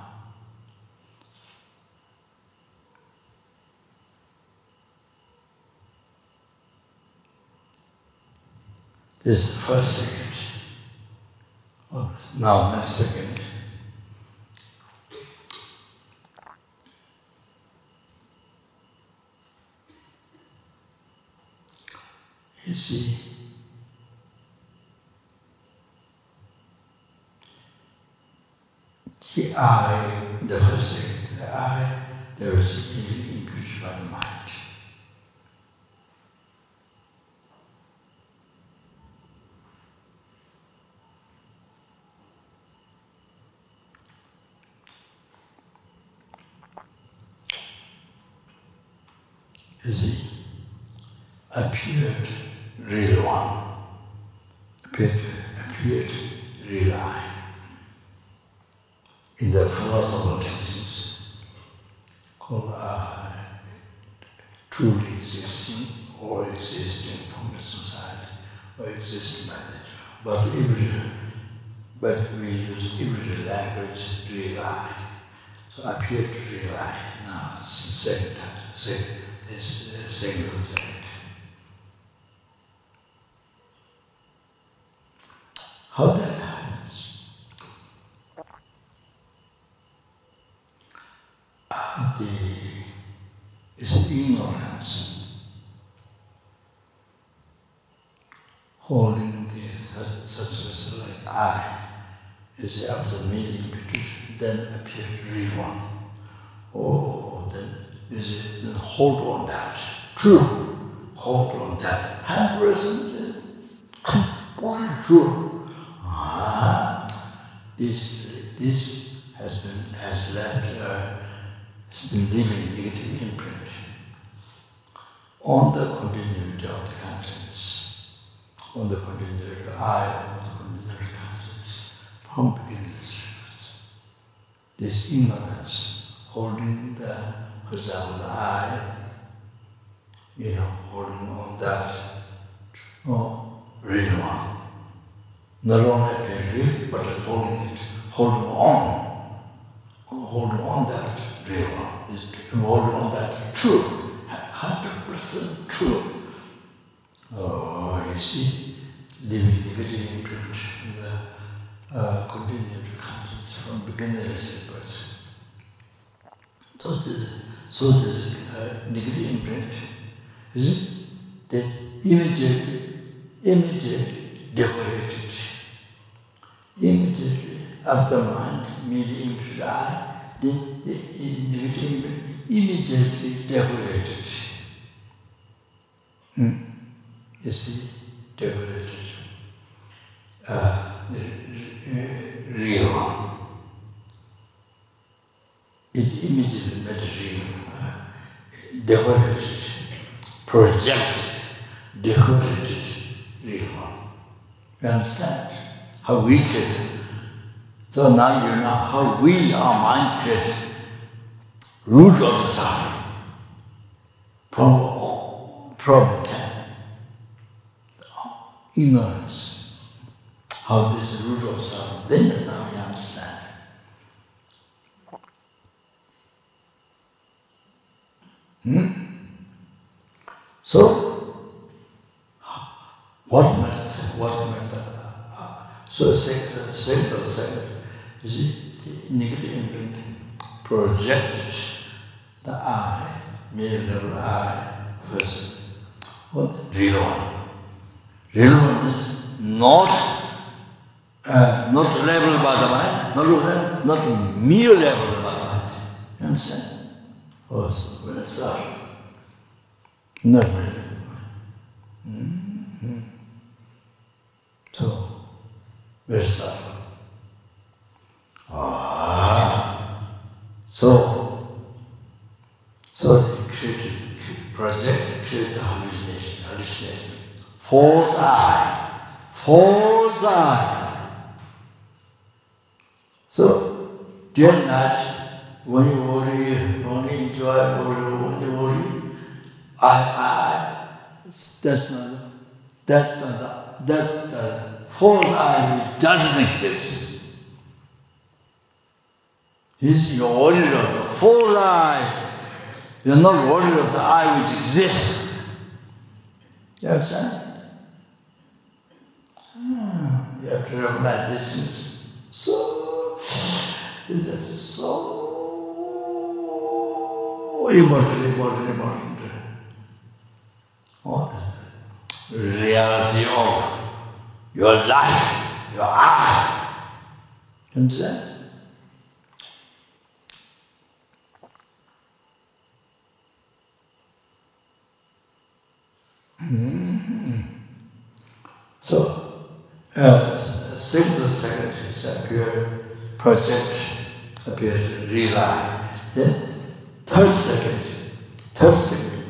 this is the first second. Well, now, next second. You see, The I, the first thing, the I, there is increased by the mind. You see, appeared real one, appeared, appeared real I in the philosophical teachings called uh, truly existing or existing from the society or existing by nature. But every, but we use every language to realize. So appear to realize now, second time, second, this uh, single second. How that the is ignorance holding the as like I is the meaning between then appear real one. Oh, is it then hold on that. True. Hold on that. Hundred percent completely true. Ah, this this has been has left, uh, has been leaving negative imprint on the continuity of the consciousness, on the continuity of the I, on the continuity of consciousness, from beginning to. This ignorance holding the, without the eye, you know, holding on that, oh, real one. Not only the real, but holding it, holding on, holding on that real one, is holding on that true, 100% true. Oh, you see, living divinity imprint in the uh, continued conscience from beginning as person. So this So this uh, negative imprint. is it? The immediately, immediately decorated. Immediately of the mind, medium to eye, ah, the, the, negative imprint immediately decorated. Hmm. You see, decorated. Uh, real. It immediately made real. Decorated, projected, decorated, real. You understand? How wicked. So now you know how we are minded, root of suffering, from problem ignorance, how this root of suffering, then now you understand. Hmm? So, what method, what method? So, simple, simple. You see, negative projected the eye, mere level eye, first. What? Real one. Real one is not, uh, not level by the mind, not, not mere level by the mind. You understand? Subtle. Not really. Mm-hmm. So, subtle. Ah, so, so they created project, created hallucination, hallucination. False eye, false eye. So, day night, when you that's the false eye which doesn't exist. Is you're worried of the full eye. You're not worried of the eye which exists. You understand? Ah, you have to recognize this is so, this is so important, important, important. What reality of your life, your eye. Understand? Mm-hmm. So, uh, single seconds appear, project appear, realize. Then, third second, third second,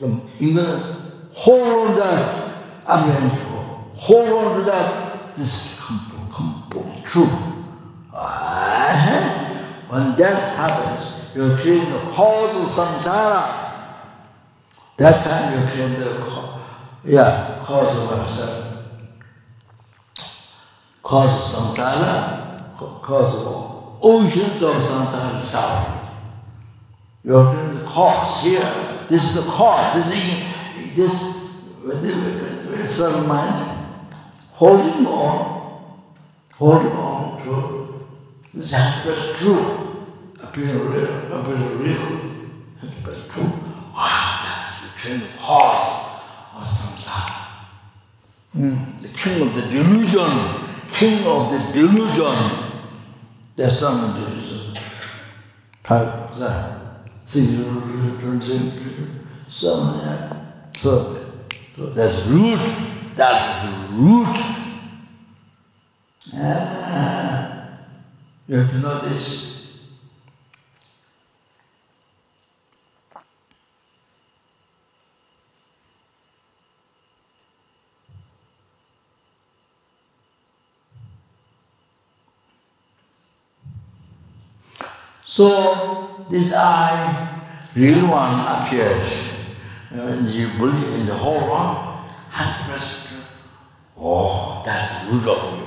the ignorance, hold on to that, I'm hold on to that, this come, come, true. Uh-huh. When that happens, you're creating the cause of samsara. That time you can the yeah, cause of ourselves. Cause of samsara, cause of oceans of samsara suffering. You're doing the cause here. This is the cause. This is this with vessel mind, holding on, holding on to this aspect true, appearing real, appearing real, but true. Wow, that's the train of cause of samsara. Mm. The king of the delusion, king of the delusion, there's some delusion. Type that. See, you don't see, some, yeah. So, so that's root. That's root. Ah, you have to know this. So this I, real one, appeared. You believe in the whole percent. Oh, that's good of you.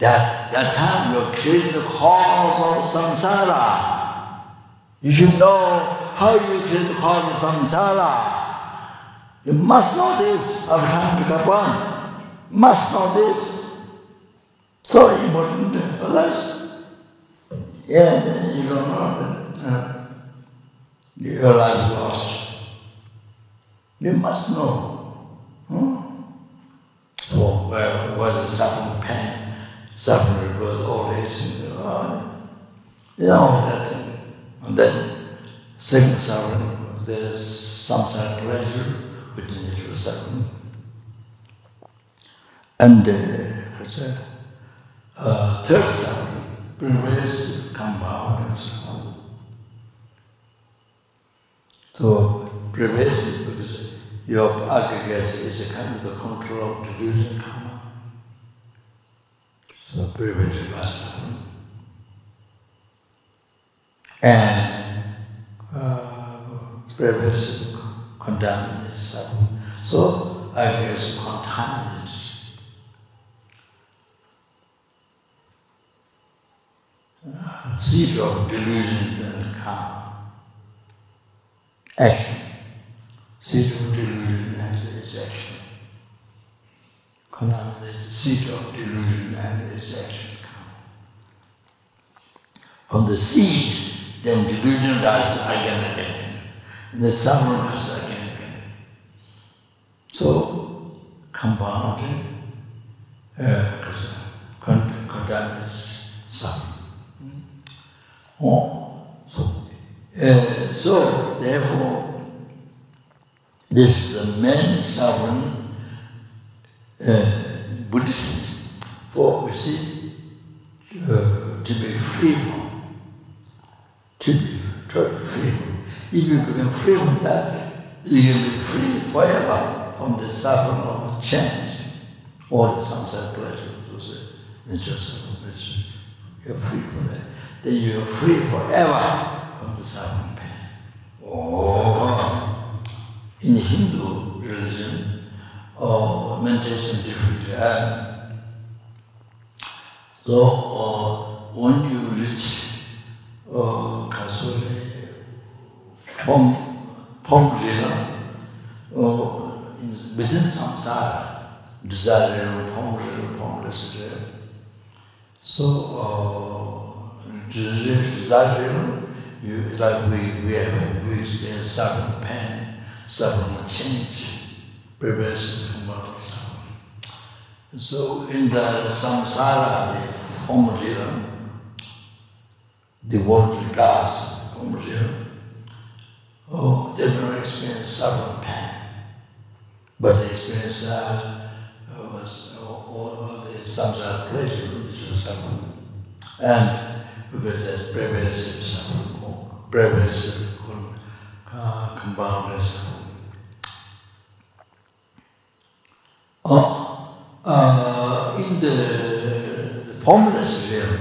That that time you're create the cause of samsara. You should know how you create the cause of samsara. You must know this of time Must know this. So important. Otherwise, yeah, you don't know that uh, your life lost. You must know. Hmm? So where was the suffering pain, suffering with old age, uh, you know that thing. And then second suffering, there's some sort of pleasure, which is natural suffering. And uh, uh, third suffering, previous compound and so on. So because your aggregate is a kind of the control of delusion karma. So primitive vasa. And uh, previous suffering. So aggregates contaminated seed of delusion and karma. Action. Seed of delusion and its action. Karma, the seed of delusion and its action. The seed, then delusion dies again and again. And the suffering dies again and again. So, compounding, because uh, contaminates suffering. Hmm? Oh, so, uh, so therefore, this is the main suffering uh, tibi to free. If you become free from that, you will be free forever from the suffering of change or the samsara pleasure, to say, of suffering You're free from that. Then you're free forever from the suffering pain. Oh! In Hindu religion, or oh, meditation different, yeah. So, uh, when you reach 어 가수의 봄 봄이라 어 within samsara desire 봄을 봄을 so uh, desire you like we we have we experience sudden pain sudden change preparation from what so in the samsara the home rhythm the world does form Oh, they don't experience suffering pain, but they experience uh, was, all, all the samsara pleasure, which was suffering. And because there's pervasive suffering, pervasive uh, compounded suffering. Oh, uh, in the, the formless realm,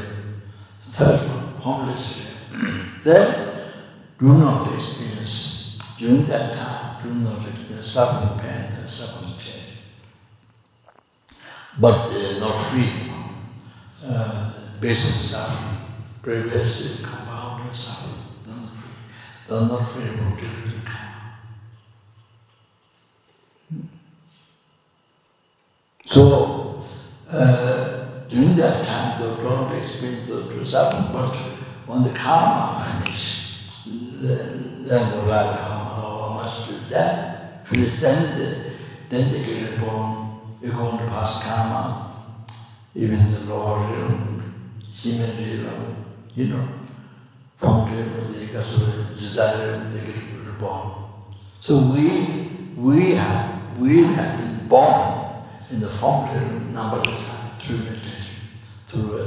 third one, formless realm, there do not experience, during that time, do not experience suffering pain and suffering pain. But they are not free from uh, basic suffering, pervasive, compounded suffering. They are not free. They from delusion karma. So, uh, during that time, they don't experience the suffering, but when the karma finishes, then the much to that. Then the, then get born, you're going to pass karma, even the lower realm, human realm, you know, from realm, of desire, they get born. So we, we have, we have been born in the form realm numberless times through meditation, through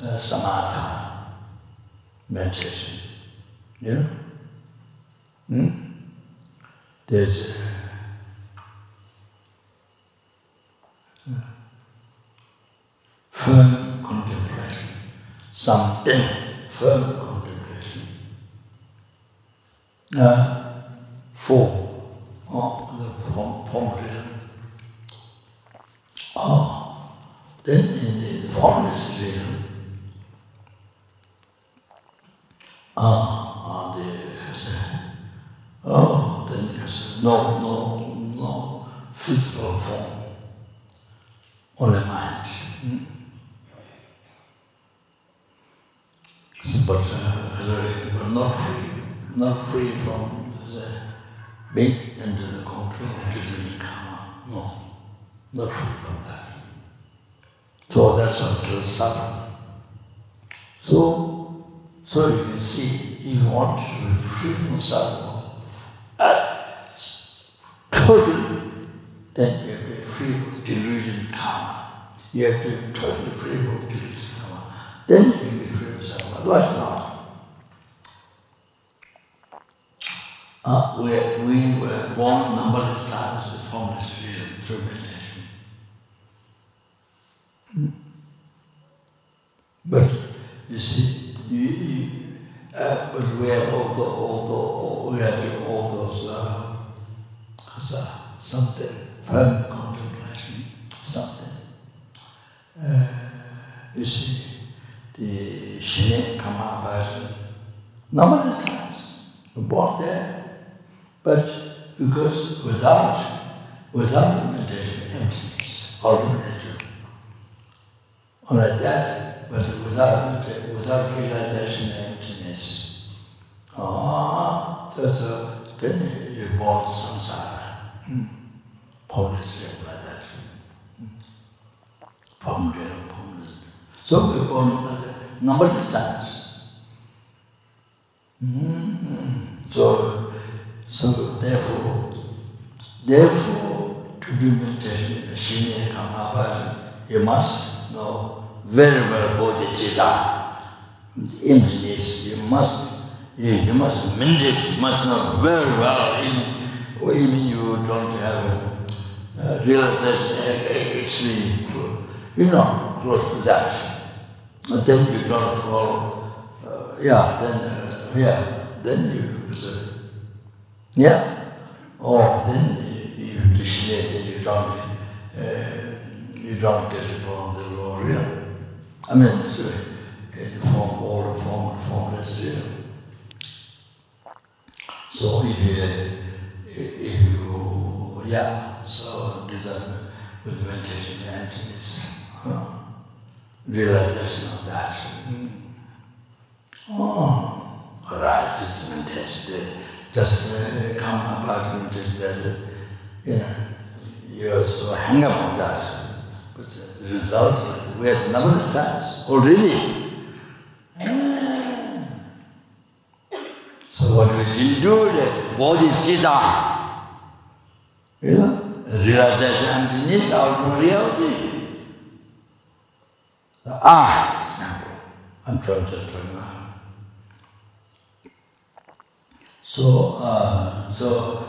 uh, samatha meditation, Yeah? Hmm? There's firm contemplation, something must know very well, even, even you don't have a realization, actually, you know, close to that. And then you don't uh, yeah, then, uh, yeah, then you, uh, yeah, or then you, you then you don't, uh, you don't get it on the law real. I mean, it's a, form, all form, formless real. So if you, if you, yeah, so do that with meditation and it's, huh? realization of that. Mm. Oh, arises meditation. Just uh, come about meditation that, you know, you also hang up on that. But the result, like, we have numberless times already. So what we didn't do, the body chitta, you know, realization emptiness out of reality. Ah. I'm trying to turn around. So, uh, so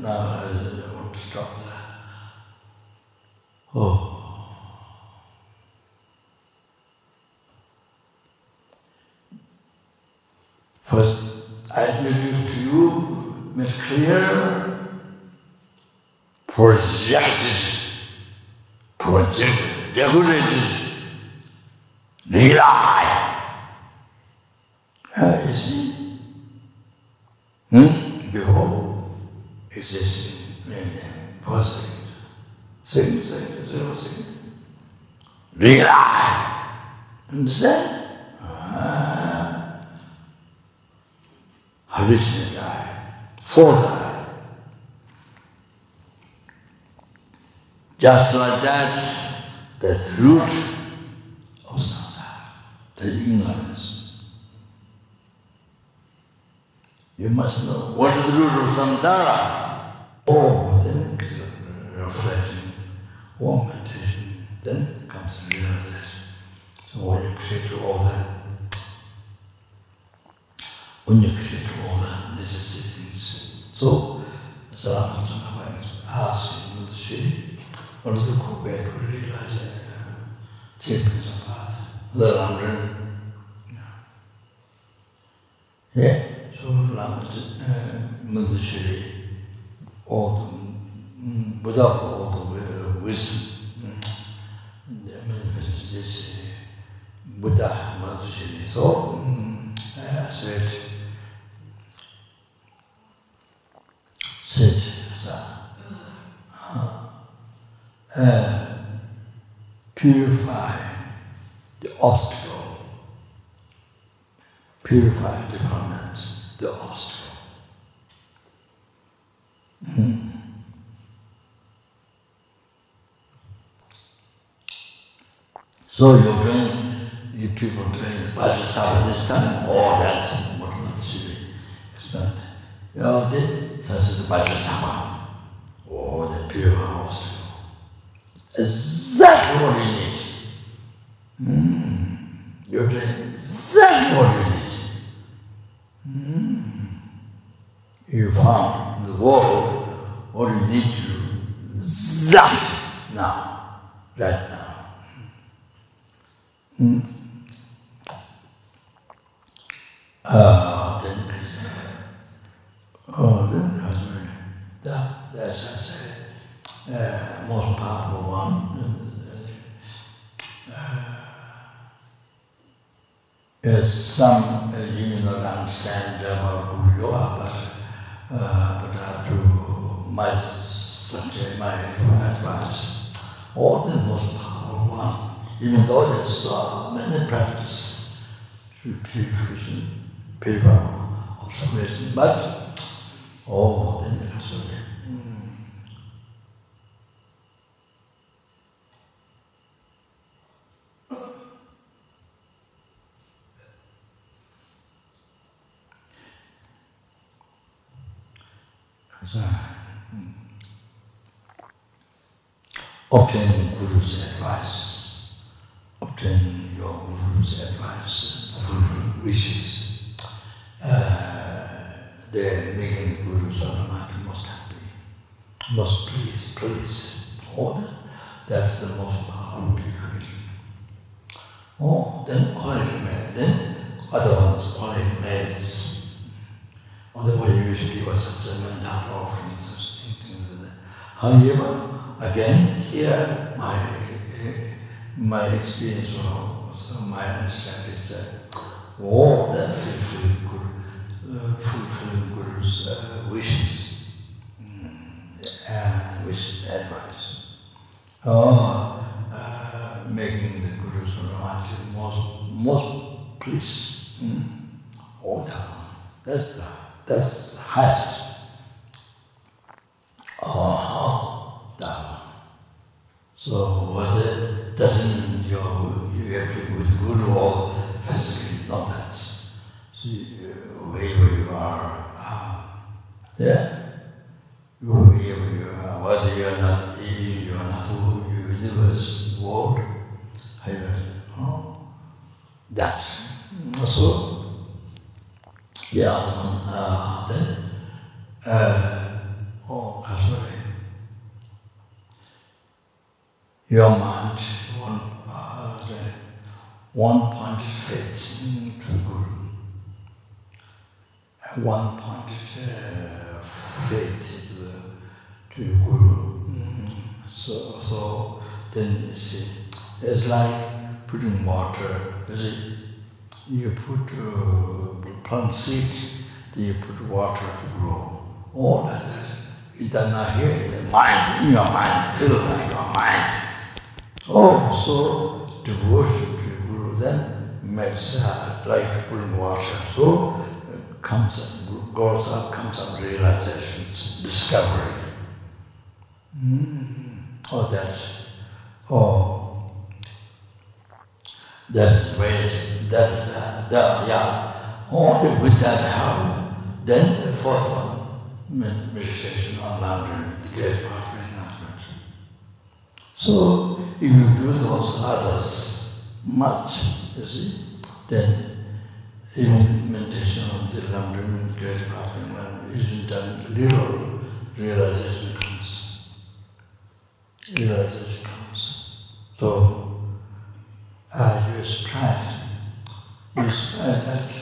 now I want to stop there. Oh. Because I delivered to you my prayer for justice, for justice, the lie. Uh, you see? Hmm? Behold, it says, four seconds, seven seconds, zero seconds. The lie. Understand? Ah. Hallucinate eye. Fourth. Just like that, that root of samsara, the ignorance. You must know what is the root of samsara. Oh, then reflecting, oh, meditation, then comes realization. So when you create all that, when you create all the necessary things. So, Salam Tanama is asking the city, what is the Kubek to realize that champions of path, the Lamran. Yeah, so Lama Mundashiri, all the, without all the wisdom, the manifestation, Buddha Mundashiri. So, I said, uh, purify the obstacle. Purify the comments, the obstacle. Hmm. So you're doing, you people doing Vajrasattva this time, oh, that's what Matsuri explained. You know, this, this is the Vajrasattva. Oh, the pure obstacle. zero religion. Mm. You're just zero religion. Mm. You found the world what you need to zap now, right now. Mm. Uh, then, oh, then, that, that's, uh, most powerful Yes, some uh, you may not understand about who you are, but, uh, but I do my, subject, my advice. All the most powerful one, even though there's uh, many practice, purification, paper, observation, but oh, all the necessary obtain Guru's advice, obtain your Guru's advice, Guru wishes. Uh, they're making Guru Saramati most happy, most pleased, pleased. Oh, that's the most powerful purification. Oh, then quality man, then other ones quality meds. Otherwise, usually was such a mandata offering, such things. However, again, Here, my, my experience was also my understanding is that all the fulfilling, guru, uh, fulfilling Guru's uh, wishes. Mm, uh, And wishes advice. Oh, uh, making the Guru's Ramati most, most pleased. mm, All the That's the, that's the highest. Oh, So what it doesn't you, you have to with Guru or physically, not that. So you, wherever you are, uh, yeah, You wherever you are, whether you are not you are not who universe, world, however, oh, that. So, yeah, uh, then, uh, oh, sorry. Your mind, one, uh, one point faith to Guru, and one point uh, faith to, Guru. So, so then you see, it's like putting water. You see, you put uh, plant seed, then you put water to grow. All like that. It does not hear in the mind, in your mind, feel like your mind. Oh, so devotion to Guru then uh, like putting water. So comes, goes up, comes up realizations, discovery. Mm. Oh, that's, oh, that's very, that is, uh, that, yeah. Only with that help, then the fourth one, meditation on Lamrim, the great. So, if you do those others much, you see, then implementation of the Lamrim great power enlightenment isn't done little, realization comes. Realization comes. So, uh, you strive, you strive that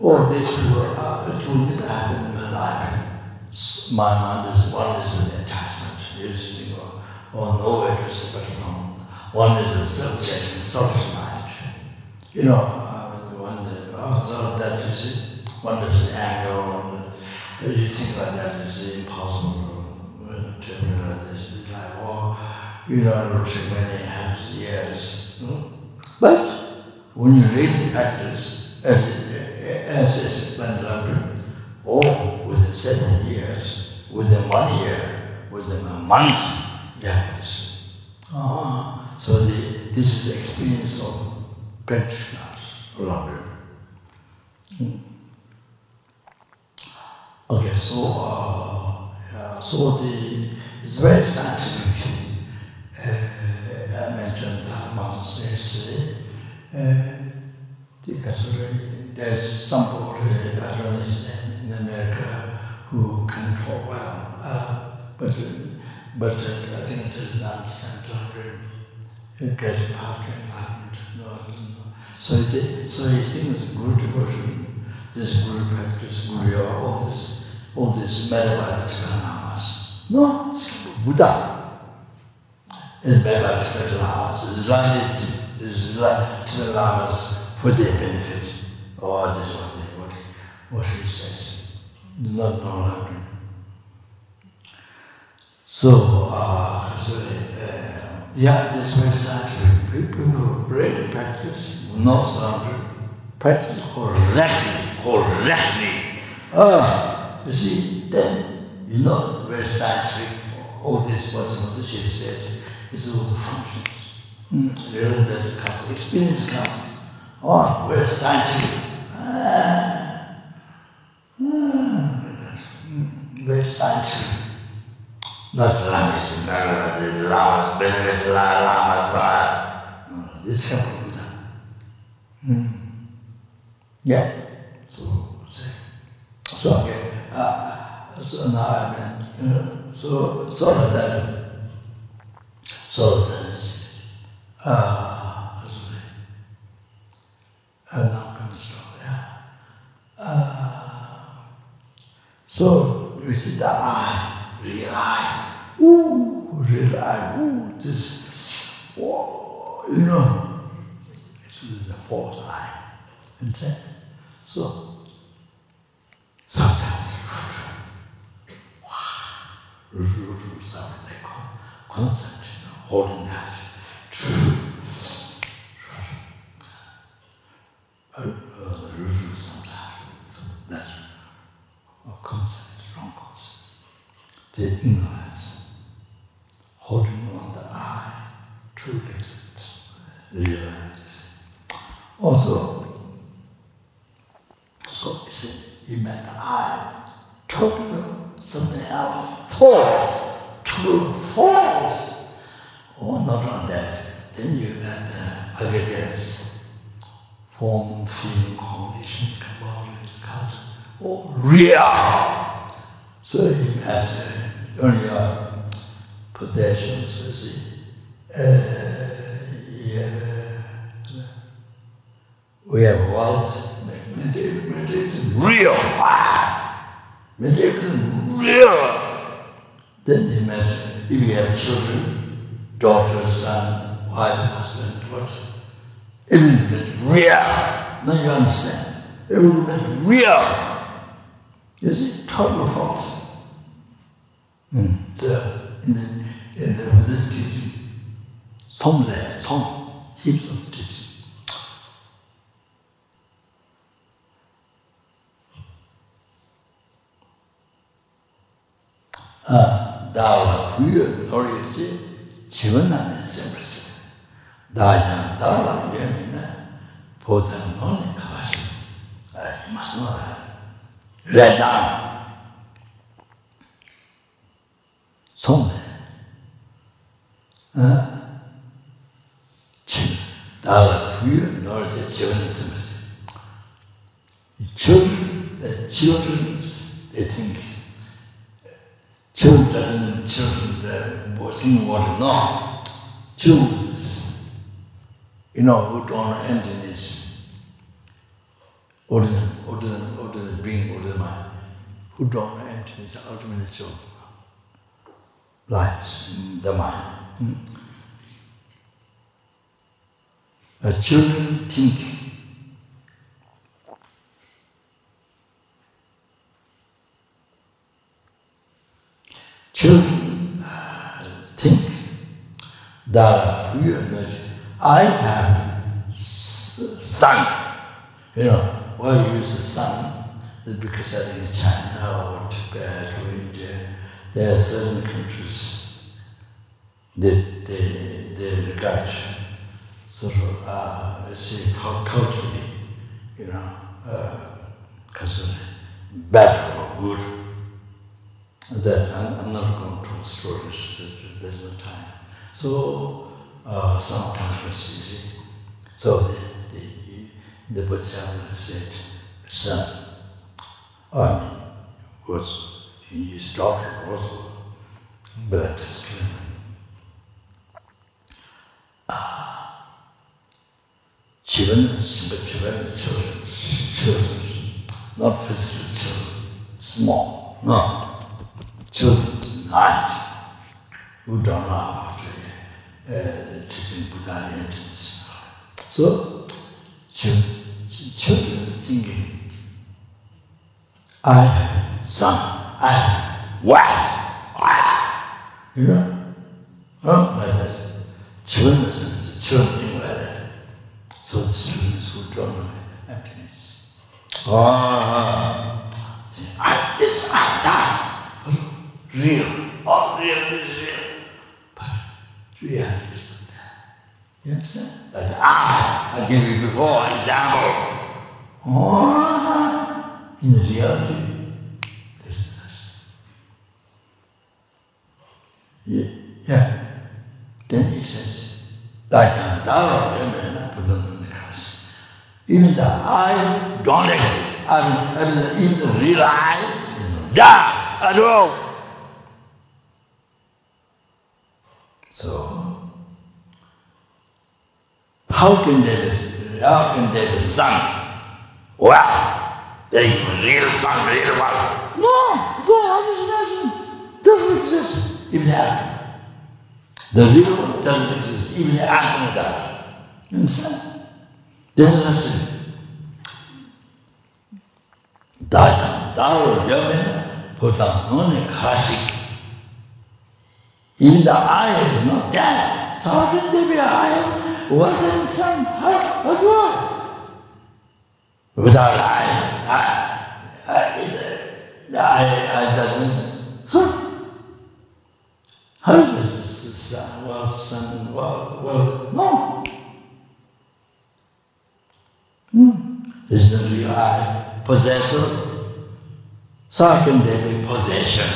all this will, uh, it will happen in my life. My mind is one is an attachment, or, or nowhere to separate. One is a subject, selfish mind. You know, one also that you see, one is anger, one you think like that, you see, impossible to realize this. It's like, oh, you know, it take many of years. Hmm? But when you really practice, as, as is Lamrim, or within seven years, within one year, within a month, is. Ah, so the, this is the experience of practitioners, Lamrim. Hmm. Okay, so uh, yeah, so the it's very scientific. Uh, I mentioned that once yesterday. Uh, there's somebody, I don't know his name, in America who can talk well, uh, but, but I think it doesn't understand Lamrim. It gets part of enlightenment. No. So, it, so he thinks Guru devotion, this Guru practice, Guru yoga, all this, all this Tibetan Lamas. No, it's Buddha. It's Tibetan Lamas. It's this, is like Tibetan Lamas for their benefit. Oh, this is what, they, what, what he says. Not no longer. So, uh, so uh, yeah, this is very scientific. People who really practice, not sound, practice correctly, correctly. Ah, you see, then, you know, very scientific, all this, Buddha said, is all the functions. Mm. Realize that comes, experience comes. Oh, we're scientific. Ah. Ah. Very scientific. not Lamas, Lamas, Lamas, Lamas, Lamas, no, this can be Buddha. Hmm. Yeah. So, so, okay. Uh, so now I mean, uh, so, so that, so that, uh, and now I'm stop, yeah. Uh, so, you see the eye. Ah, real eye, ooh, real eye, ooh, this, whoa, you know, it's the fourth eye, and then, so, so that's, wow, they call concept, you know, holding that, true, uh, uh, review sometimes. That's a concept, wrong concept. The ignorance, holding on the eye, truly realize. Also, so you see, you met I totally something else, false, true, false. Oh, not on that, then you met the aggregates, form, feeling, cognition, commodity, culture, or real. So you met uh, only your possessions, you see. Uh, uh, we have wealth, real. Real. Then you met, if you have children, daughter, son, wife, husband, what? Everything real. Now you understand. Is real. You see, total false. Mm. So, in the, in the Buddhist teaching, some there, some, heaps of 어, 나와 그 노래지 지원하는 셈을서 나야 나와 예민나 보다 너네 가시. 아 맞노라 레다 손에 아 나와 그 노래지 지원하는 셈을서 지원 지원을 내 생각. Children you want to know. Jews, you know, who don't have emptiness, ordinary, ordinary, ordinary being, ordinary mind, who don't have emptiness, ultimately children. Lives in the mind. Hmm? Uh, children think chul think. That you know I have son you know why you use the son is because I think China or Tibet or India there are certain countries that they, they regard sort of uh, let's say culturally you know uh, as a bad or good. That I'm, not going to tell stories, there's no time. So, uh, it's easy. So the, the, the Bodhisattva said, son, I mean, course, his daughter also, but I just came. Ah, children, but children, children, children, not physical children, small, no just night who don't know uh, teaching Buddha entrance. So, children thinking, I have son, I have wife, wife. You know? Huh? Like that. Children listen, children think like that. So the students who don't know happiness. Ah. I, this, I die. Real. All real is real. But reality is not that. You understand? That's ah, I gave you before, example. Oh, in reality, there's this. Yeah. yeah. Then he says, Daitan Dara put them in the class. Even the I don't exist. I mean, I mean even the real I, da, at all. So, how can there be, how can there be sun? Wow, there is real sun, real one. No, it's all hallucination. Doesn't exist. Even atom. The real one doesn't exist, even atom does. You understand? Then that's it. Dāyā, dāwa yamena, putā nōne kāshik. Even the eye is not there. So how can there be eye? In sun? How? What's wrong? Without eye, eye, eye, the eye, eye doesn't. Huh? How does sun, well, sun, well, well, no. Hmm. This is the I, possessor. So how can there be possession?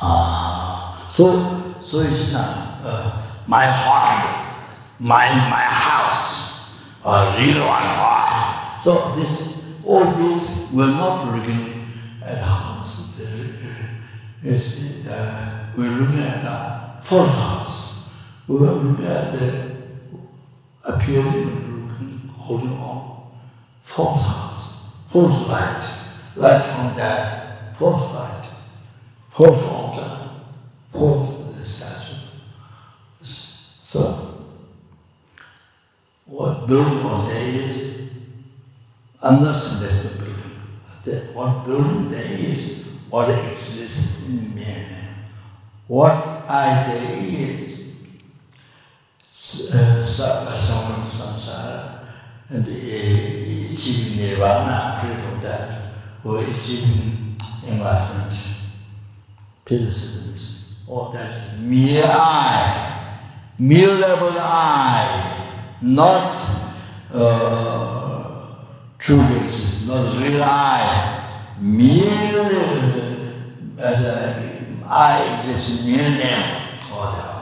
Ah, so, so it's not uh, my home, my, my house, a real one. Ah. So this, all this will not begin at home. Yes, uh, we're looking at the fourth house. We are looking at the appearing, looking, holding on. Fourth house, fourth light, light from that, fourth light, fourth altar, the statue. So, what building one day is, I'm not suggesting building, what building day is, what exists in me. What idea is uh, suffering samsara and uh, achieving nirvana, free from that, or achieving enlightenment, peace. All that's mere eye, mere level eye, not uh, true not real eye. Merely as a I exist mere name or the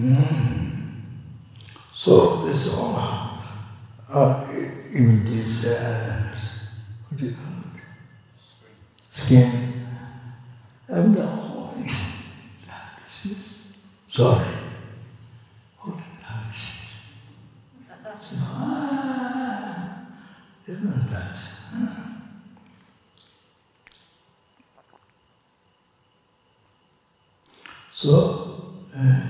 Mm. So this all, uh, even this, uh, what do you skin. I'm not holding darkness. Sorry. Holding darkness. So, ah, it's not that. Huh? So, uh,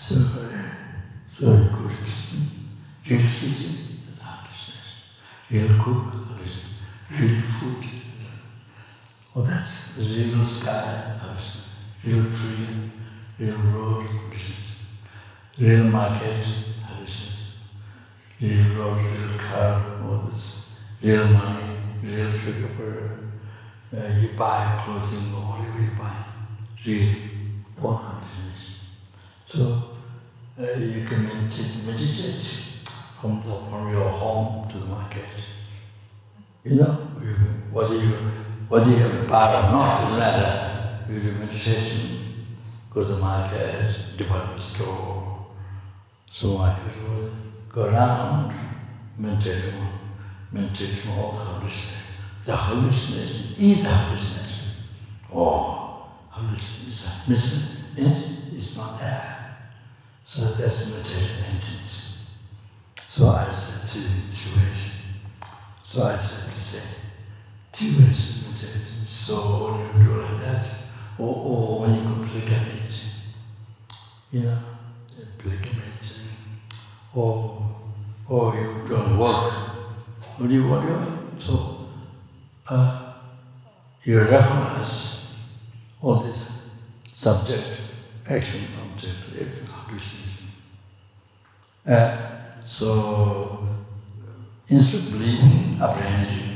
so, uh, so good Christian. Real Christian is hard to say. Real cook is real food Oh, that's real sky, real tree, real road, real market, real road, real car, all this, real money, real sugar, uh, you buy clothing or whatever you buy, real, all happiness. So uh, you can meditate, meditate from, the, from your home to the market. You know, whether you whether you have bar or not, doesn't matter. You do meditation, go to the market, department store, so market, go around, meditate, meditate all hallucination. The hallucination is hallucination. Oh, hallucination is means it's not there. So that's meditation emptiness. So I said to the situation. So I said to say, two ways of. So when you do like that, or, or when you go pilgrimage, you know, pilgrimage, or or you don't work. What do you want? to So uh, you recognize all this subject, action, object, hallucination. Uh, so instead of believing, apprehending,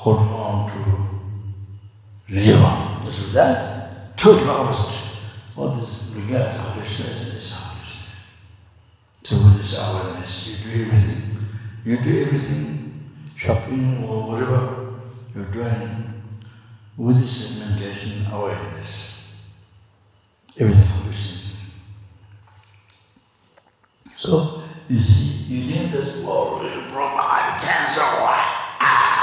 hold on to Riva. This is that. Two promised. What is regard at is in this house. So with this awareness, you do everything. You do everything, shopping or whatever you're doing, with this meditation awareness. Everything Krishna. So, you see, you think that, oh, little you I have cancer, ah,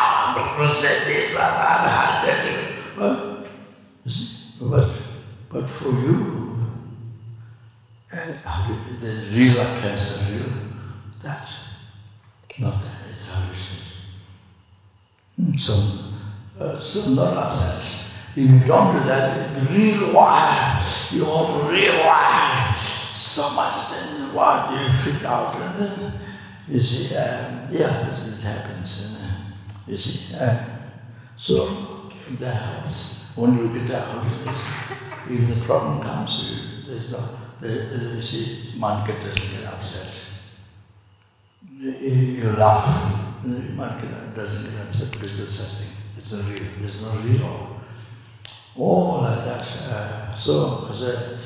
but, but, for you, and the real cancer, real, that, not that, it's hallucination. Hmm, so, uh, so not upset. If you don't do that, real why, you real why, so much then what you figure out, and then, you see, um, yeah, this, this happens, and, uh, you see, uh, so that helps. When you get of this, if the problem comes, you, there's no, the, you see, mind doesn't get upset. You, laugh, mind doesn't get upset there's such thing. It's a real, there's no real. All like that. Uh, so, so,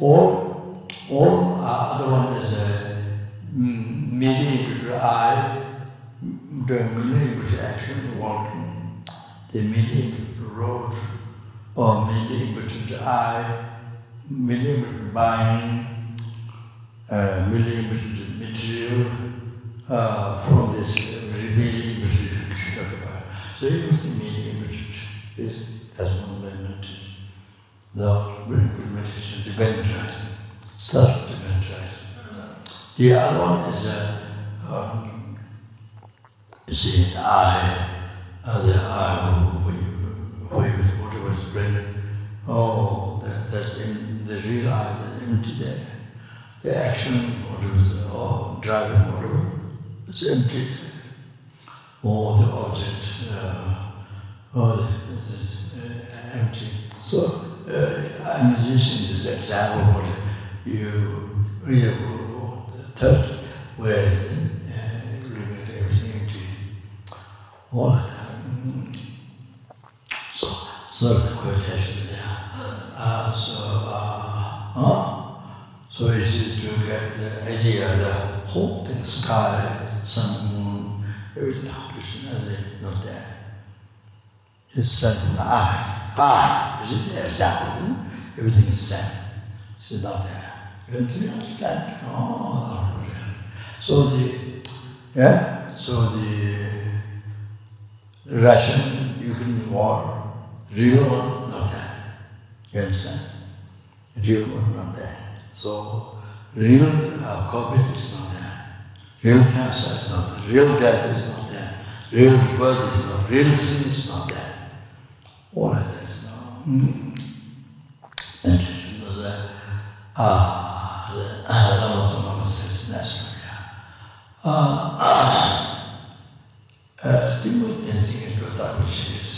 all, all uh, other one is a mm, millimeter eye, doing millimeter action, walking, the millimeter road, or meeting with the eye, millimeter buying, uh, millimeter material uh, from this uh, millimeter so it was the everything millimeter is as one minute. The very good meditation, dependent, self-dependent. The other one is a, um, is the eye, uh, the eye who, whatever is brain. Oh, that, that's in the real eye, the empty there. The action, whatever is, oh, driving, whatever, it's empty. All the objects, uh, all the, uh, empty. So uh, I'm using this example, but you, you the third, where uh, look at everything empty, all of that. Mm. So, so the quotation there. Uh, so, uh, huh? so easy to get the idea, the whole thing, sky, sun, moon, everything hallucination, not there. It's set in the eye. Eye, is it there? Down. Everything is set. It's not there. You understand? Oh, so the, yeah, so the Russian, Ukrainian war, real one, not there. You understand? Real one, not there. So, real uh, COVID is not there. Real cancer is not there. Real death is not there. Real birth is not Real sin is not there. All of that is not. Mm. And it was a, ah, the Lama Lama said, that's uh, uh, uh, Yodhāra shēs.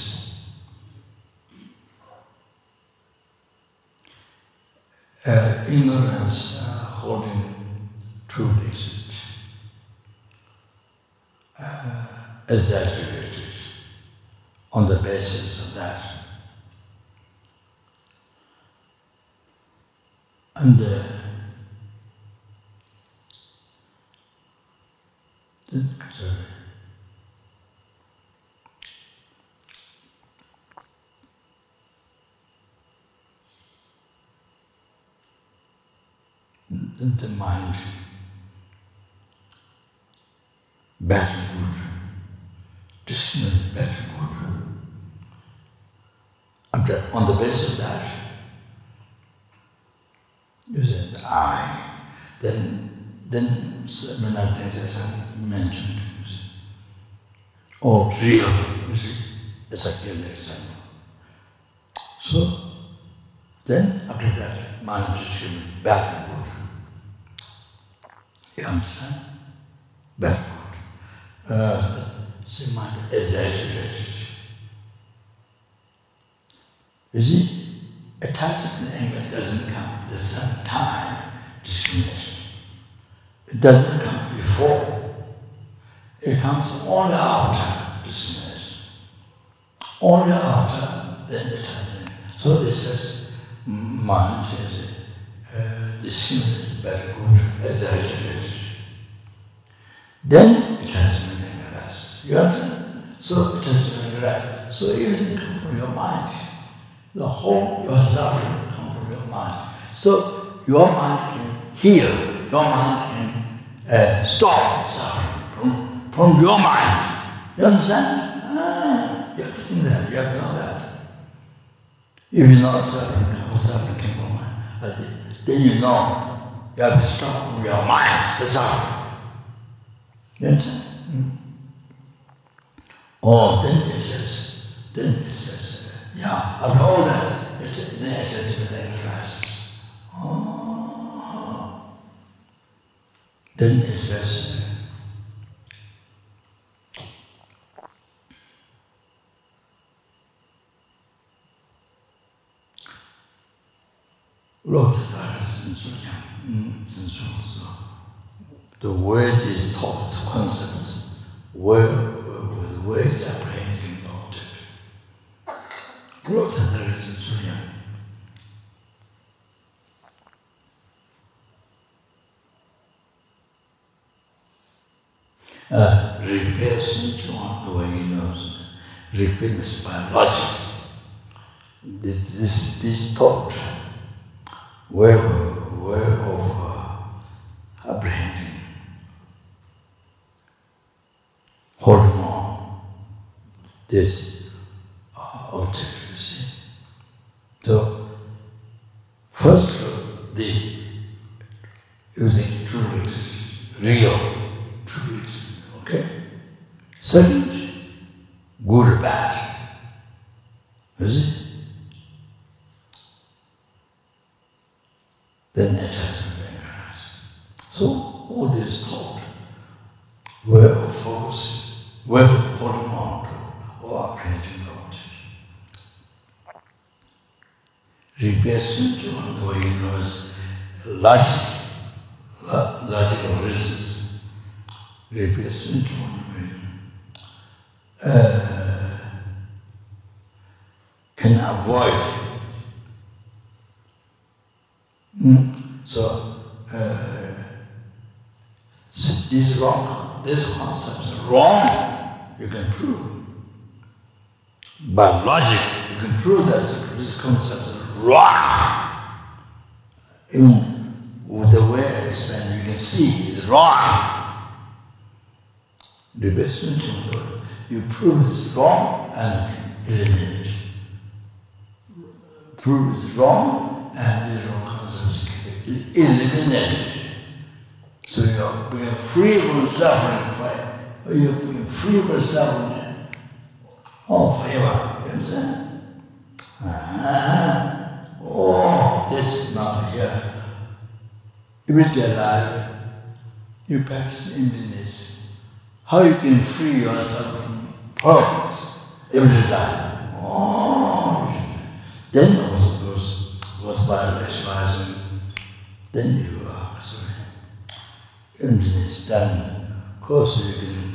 Uh, ignorance uh, holding true isn't uh, exaggerated on the basis of that. And uh, the, sorry. The, the mind backward, dismiss backward. And on the basis of that, you said I, then then similar things as I mentioned. Or oh, real, you see. It's a clear example. So then after that mind is given backward. You understand? Backward. Uh, the mind exaggerated. You see, attachment and anger doesn't come. There's some time discrimination. It doesn't come before. It comes only after discrimination. Only after then happens. So this is mind is uh, discriminated very good, exaggerated. then it has remain rest. You understand? So it has rest. So everything comes from your mind. The whole your suffering from your mind. So your mind can heal. Your mind can uh, stop suffering from, from your mind. You understand? Ah, you have think that. You have to know that. If you know suffering, how suffering came from mind, then you know you have to stop your mind, the suffering. Yes? Mm. Oh, then it says, then it says, yeah, of all that, it's there to be there rest. Oh. Then it says, Lord, The word is taught, concepts. Word, word, words are plainly noted. Lots of there is in Sunya. Uh, repairs to on the way he knows. Repairs by logic. This, this, this thought where, where of uh, apprehending holding this uh, object. So, first, the using truth, real truth, okay? Second, good or bad, you see? Then it has to be So, all this thought, where of focusing, whether holding on to or apprehending the object. Replacement to the way he knows logic, lo- logical reasons. Replacement to one way uh, can avoid. Mm. So, uh, this wrong, this concept is wrong you can prove. By logic, you can prove that this concept is wrong. Even with the way I explain, you can see it's wrong. The best thing to do, you prove it's wrong and you eliminate it. Prove it's wrong and the wrong concept is eliminated. So you're being free from suffering you can free yourself all forever. You understand? Ah, oh, this is not here. Everyday life, you practice emptiness. How you can free yourself from problems every life. Oh, then also goes, goes by visualizing. Then you are sorry. Emptiness done. Of course you can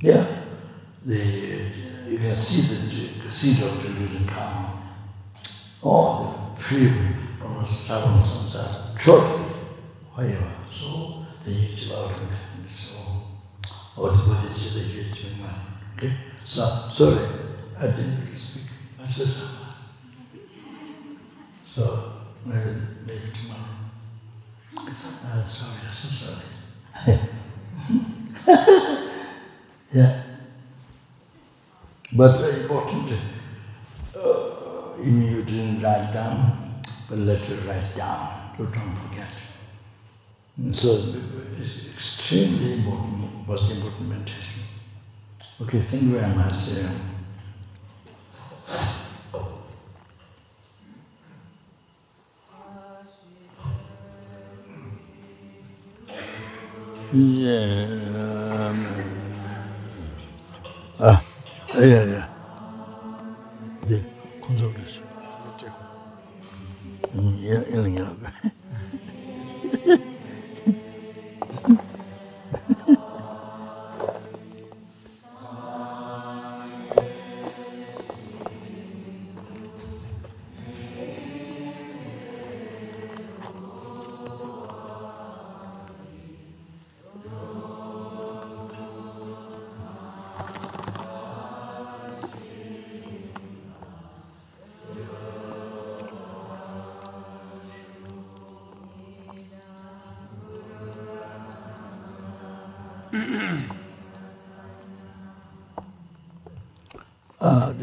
Yeah. The, you can see the, the seed of delusion coming. All the fear of the troubles and that. Shortly. However, so the youth of our so or the body the youth of my okay? So, sorry, I didn't speak much as So, maybe, maybe tomorrow. Uh, sorry, I'm so sorry. yeah. But very important, uh, if you didn't write down, but let it write down, so don't forget. And so it's extremely important, most important meditation. Okay, thank you very much. Yeah. 이제 아 예예 예. 예. 건설됐어요. 어째고. 음, 예, 예, 예.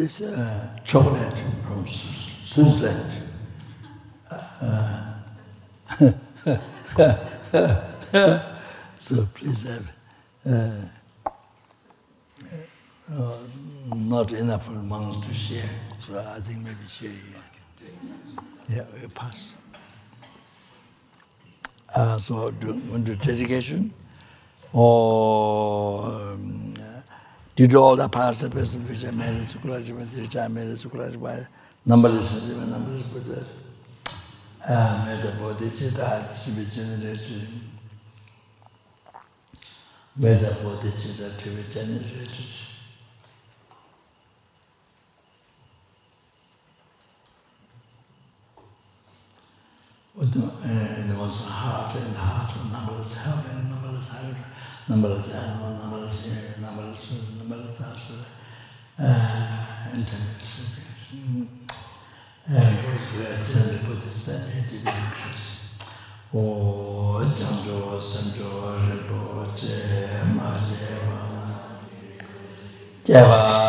This uh, chocolate from Switzerland. So please have uh, uh, not enough amount to share. So I think maybe share here. Yeah, we'll pass. Uh, so do, do dedication or did all the parts of this which I made it to college with which I made it to college by numberless even numberless but that ah made the body to that to be generated made the body to that to be generated But the, and it was heart and heart, numberless heaven, numberless heaven, numberless animal, numberless air, numberless and and we are the Buddhist and the Buddhist o jangjo sanjo rebo je ma je ba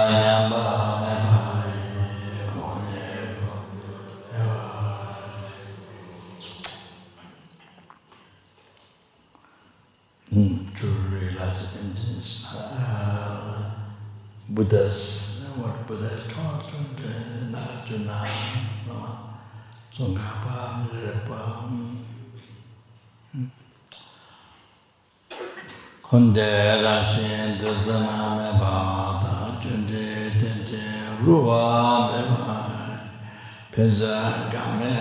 Buddhas, you know what Buddhas taught, and Narjuna, Tsongkhapa, Mirepa, Khunde Rashin Dusana Meba, Tanjunde Tenje, Ruwa Meba, Pesa Kame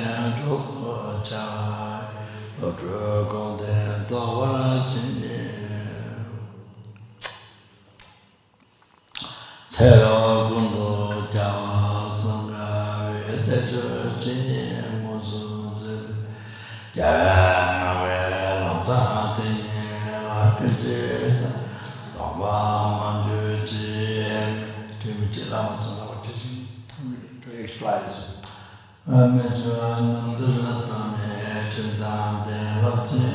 Chokho Chai, Lodro Gonde Tawara Chinje, Tera kundu jawa sanga vete chu chini musu zibu Gyara nawe longsa tini lapi jisa Tongpa manju chi timi chi lama tsana wati chi To explains Ame chu nandila sami chimdante lapti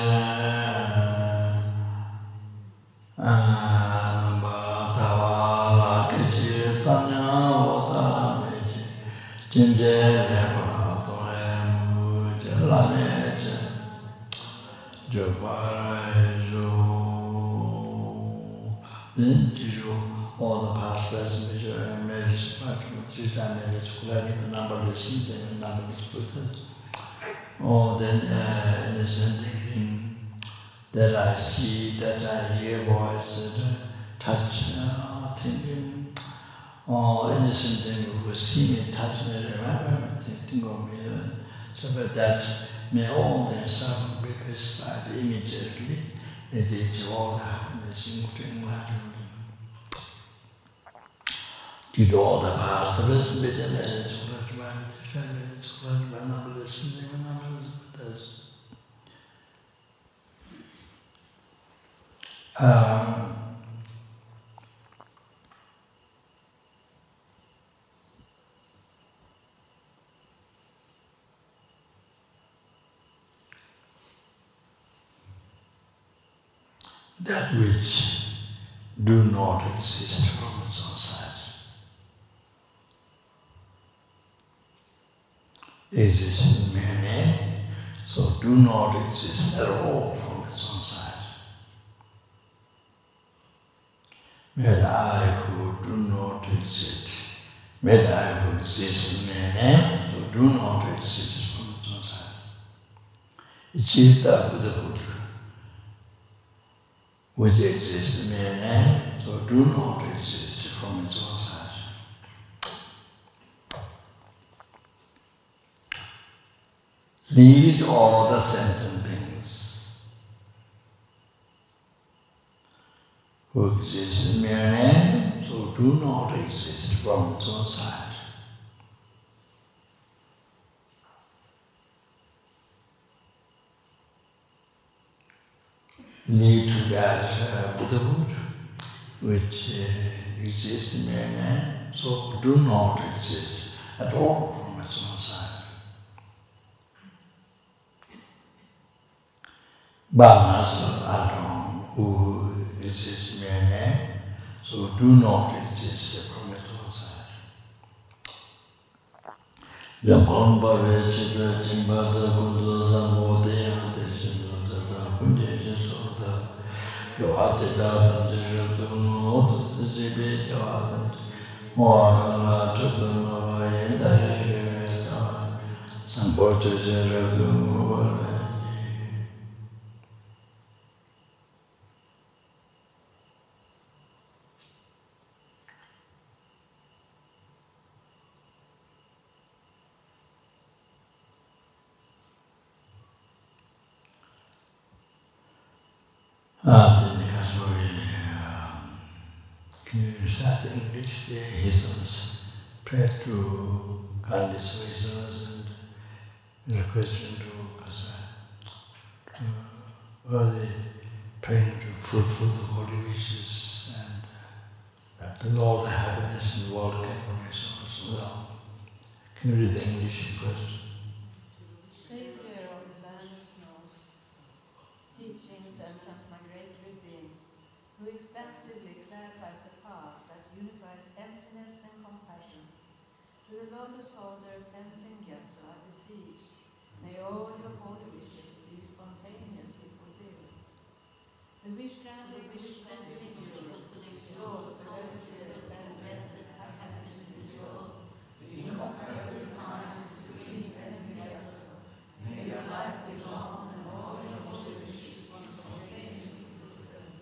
Buddha. Oh, then uh, innocent thing that I see, that I hear voice, that I touch, uh, thinking, all innocent thing who see me, touch me, remember me, think of me, uh, so but that may all the suffering be prescribed immediately, it is all happiness, including what Did all the past wisdom and its work, It's what I want to listen to, and I'm listening to this. Um, that which do not exist from its exists in meaning, so do not exist at all from its own side. May the I who do not exist, may the I who exist in meaning, so do not exist from its own side. Ichita Buddhahood, which exists in meaning, so do not exist from its own lead all the sentient beings who exist in mere names who do not exist from its own side. Lead to that uh, Buddhahood which uh, exists in mere name, so do not exist at all. Bhavas atom who is his mere name, so do not exist separate outside. Yamam bhave chita chimbata buddha samodhe ate shimrata ta punje shisota yohate ta tam jishatu no tas jibe jahatam mohana chutam bhavaya daya gaya sa sambote jiratu all the happiness in the world can be resource. Well, can you read the English first? Savior of the land of snows, teachings and transmigratory beings, who extensively clarifies the path that unifies emptiness and compassion. To the lotus holder Tenzin Gyatso I beseech, may all your holy wishes be spontaneously fulfilled. The wish granting wish continues, souls, services, and benefit happiness in this world. Inconceivable kinds, sweet Tenzin Gyatso, May your life be long and all your holy wishes spontaneously fulfilled.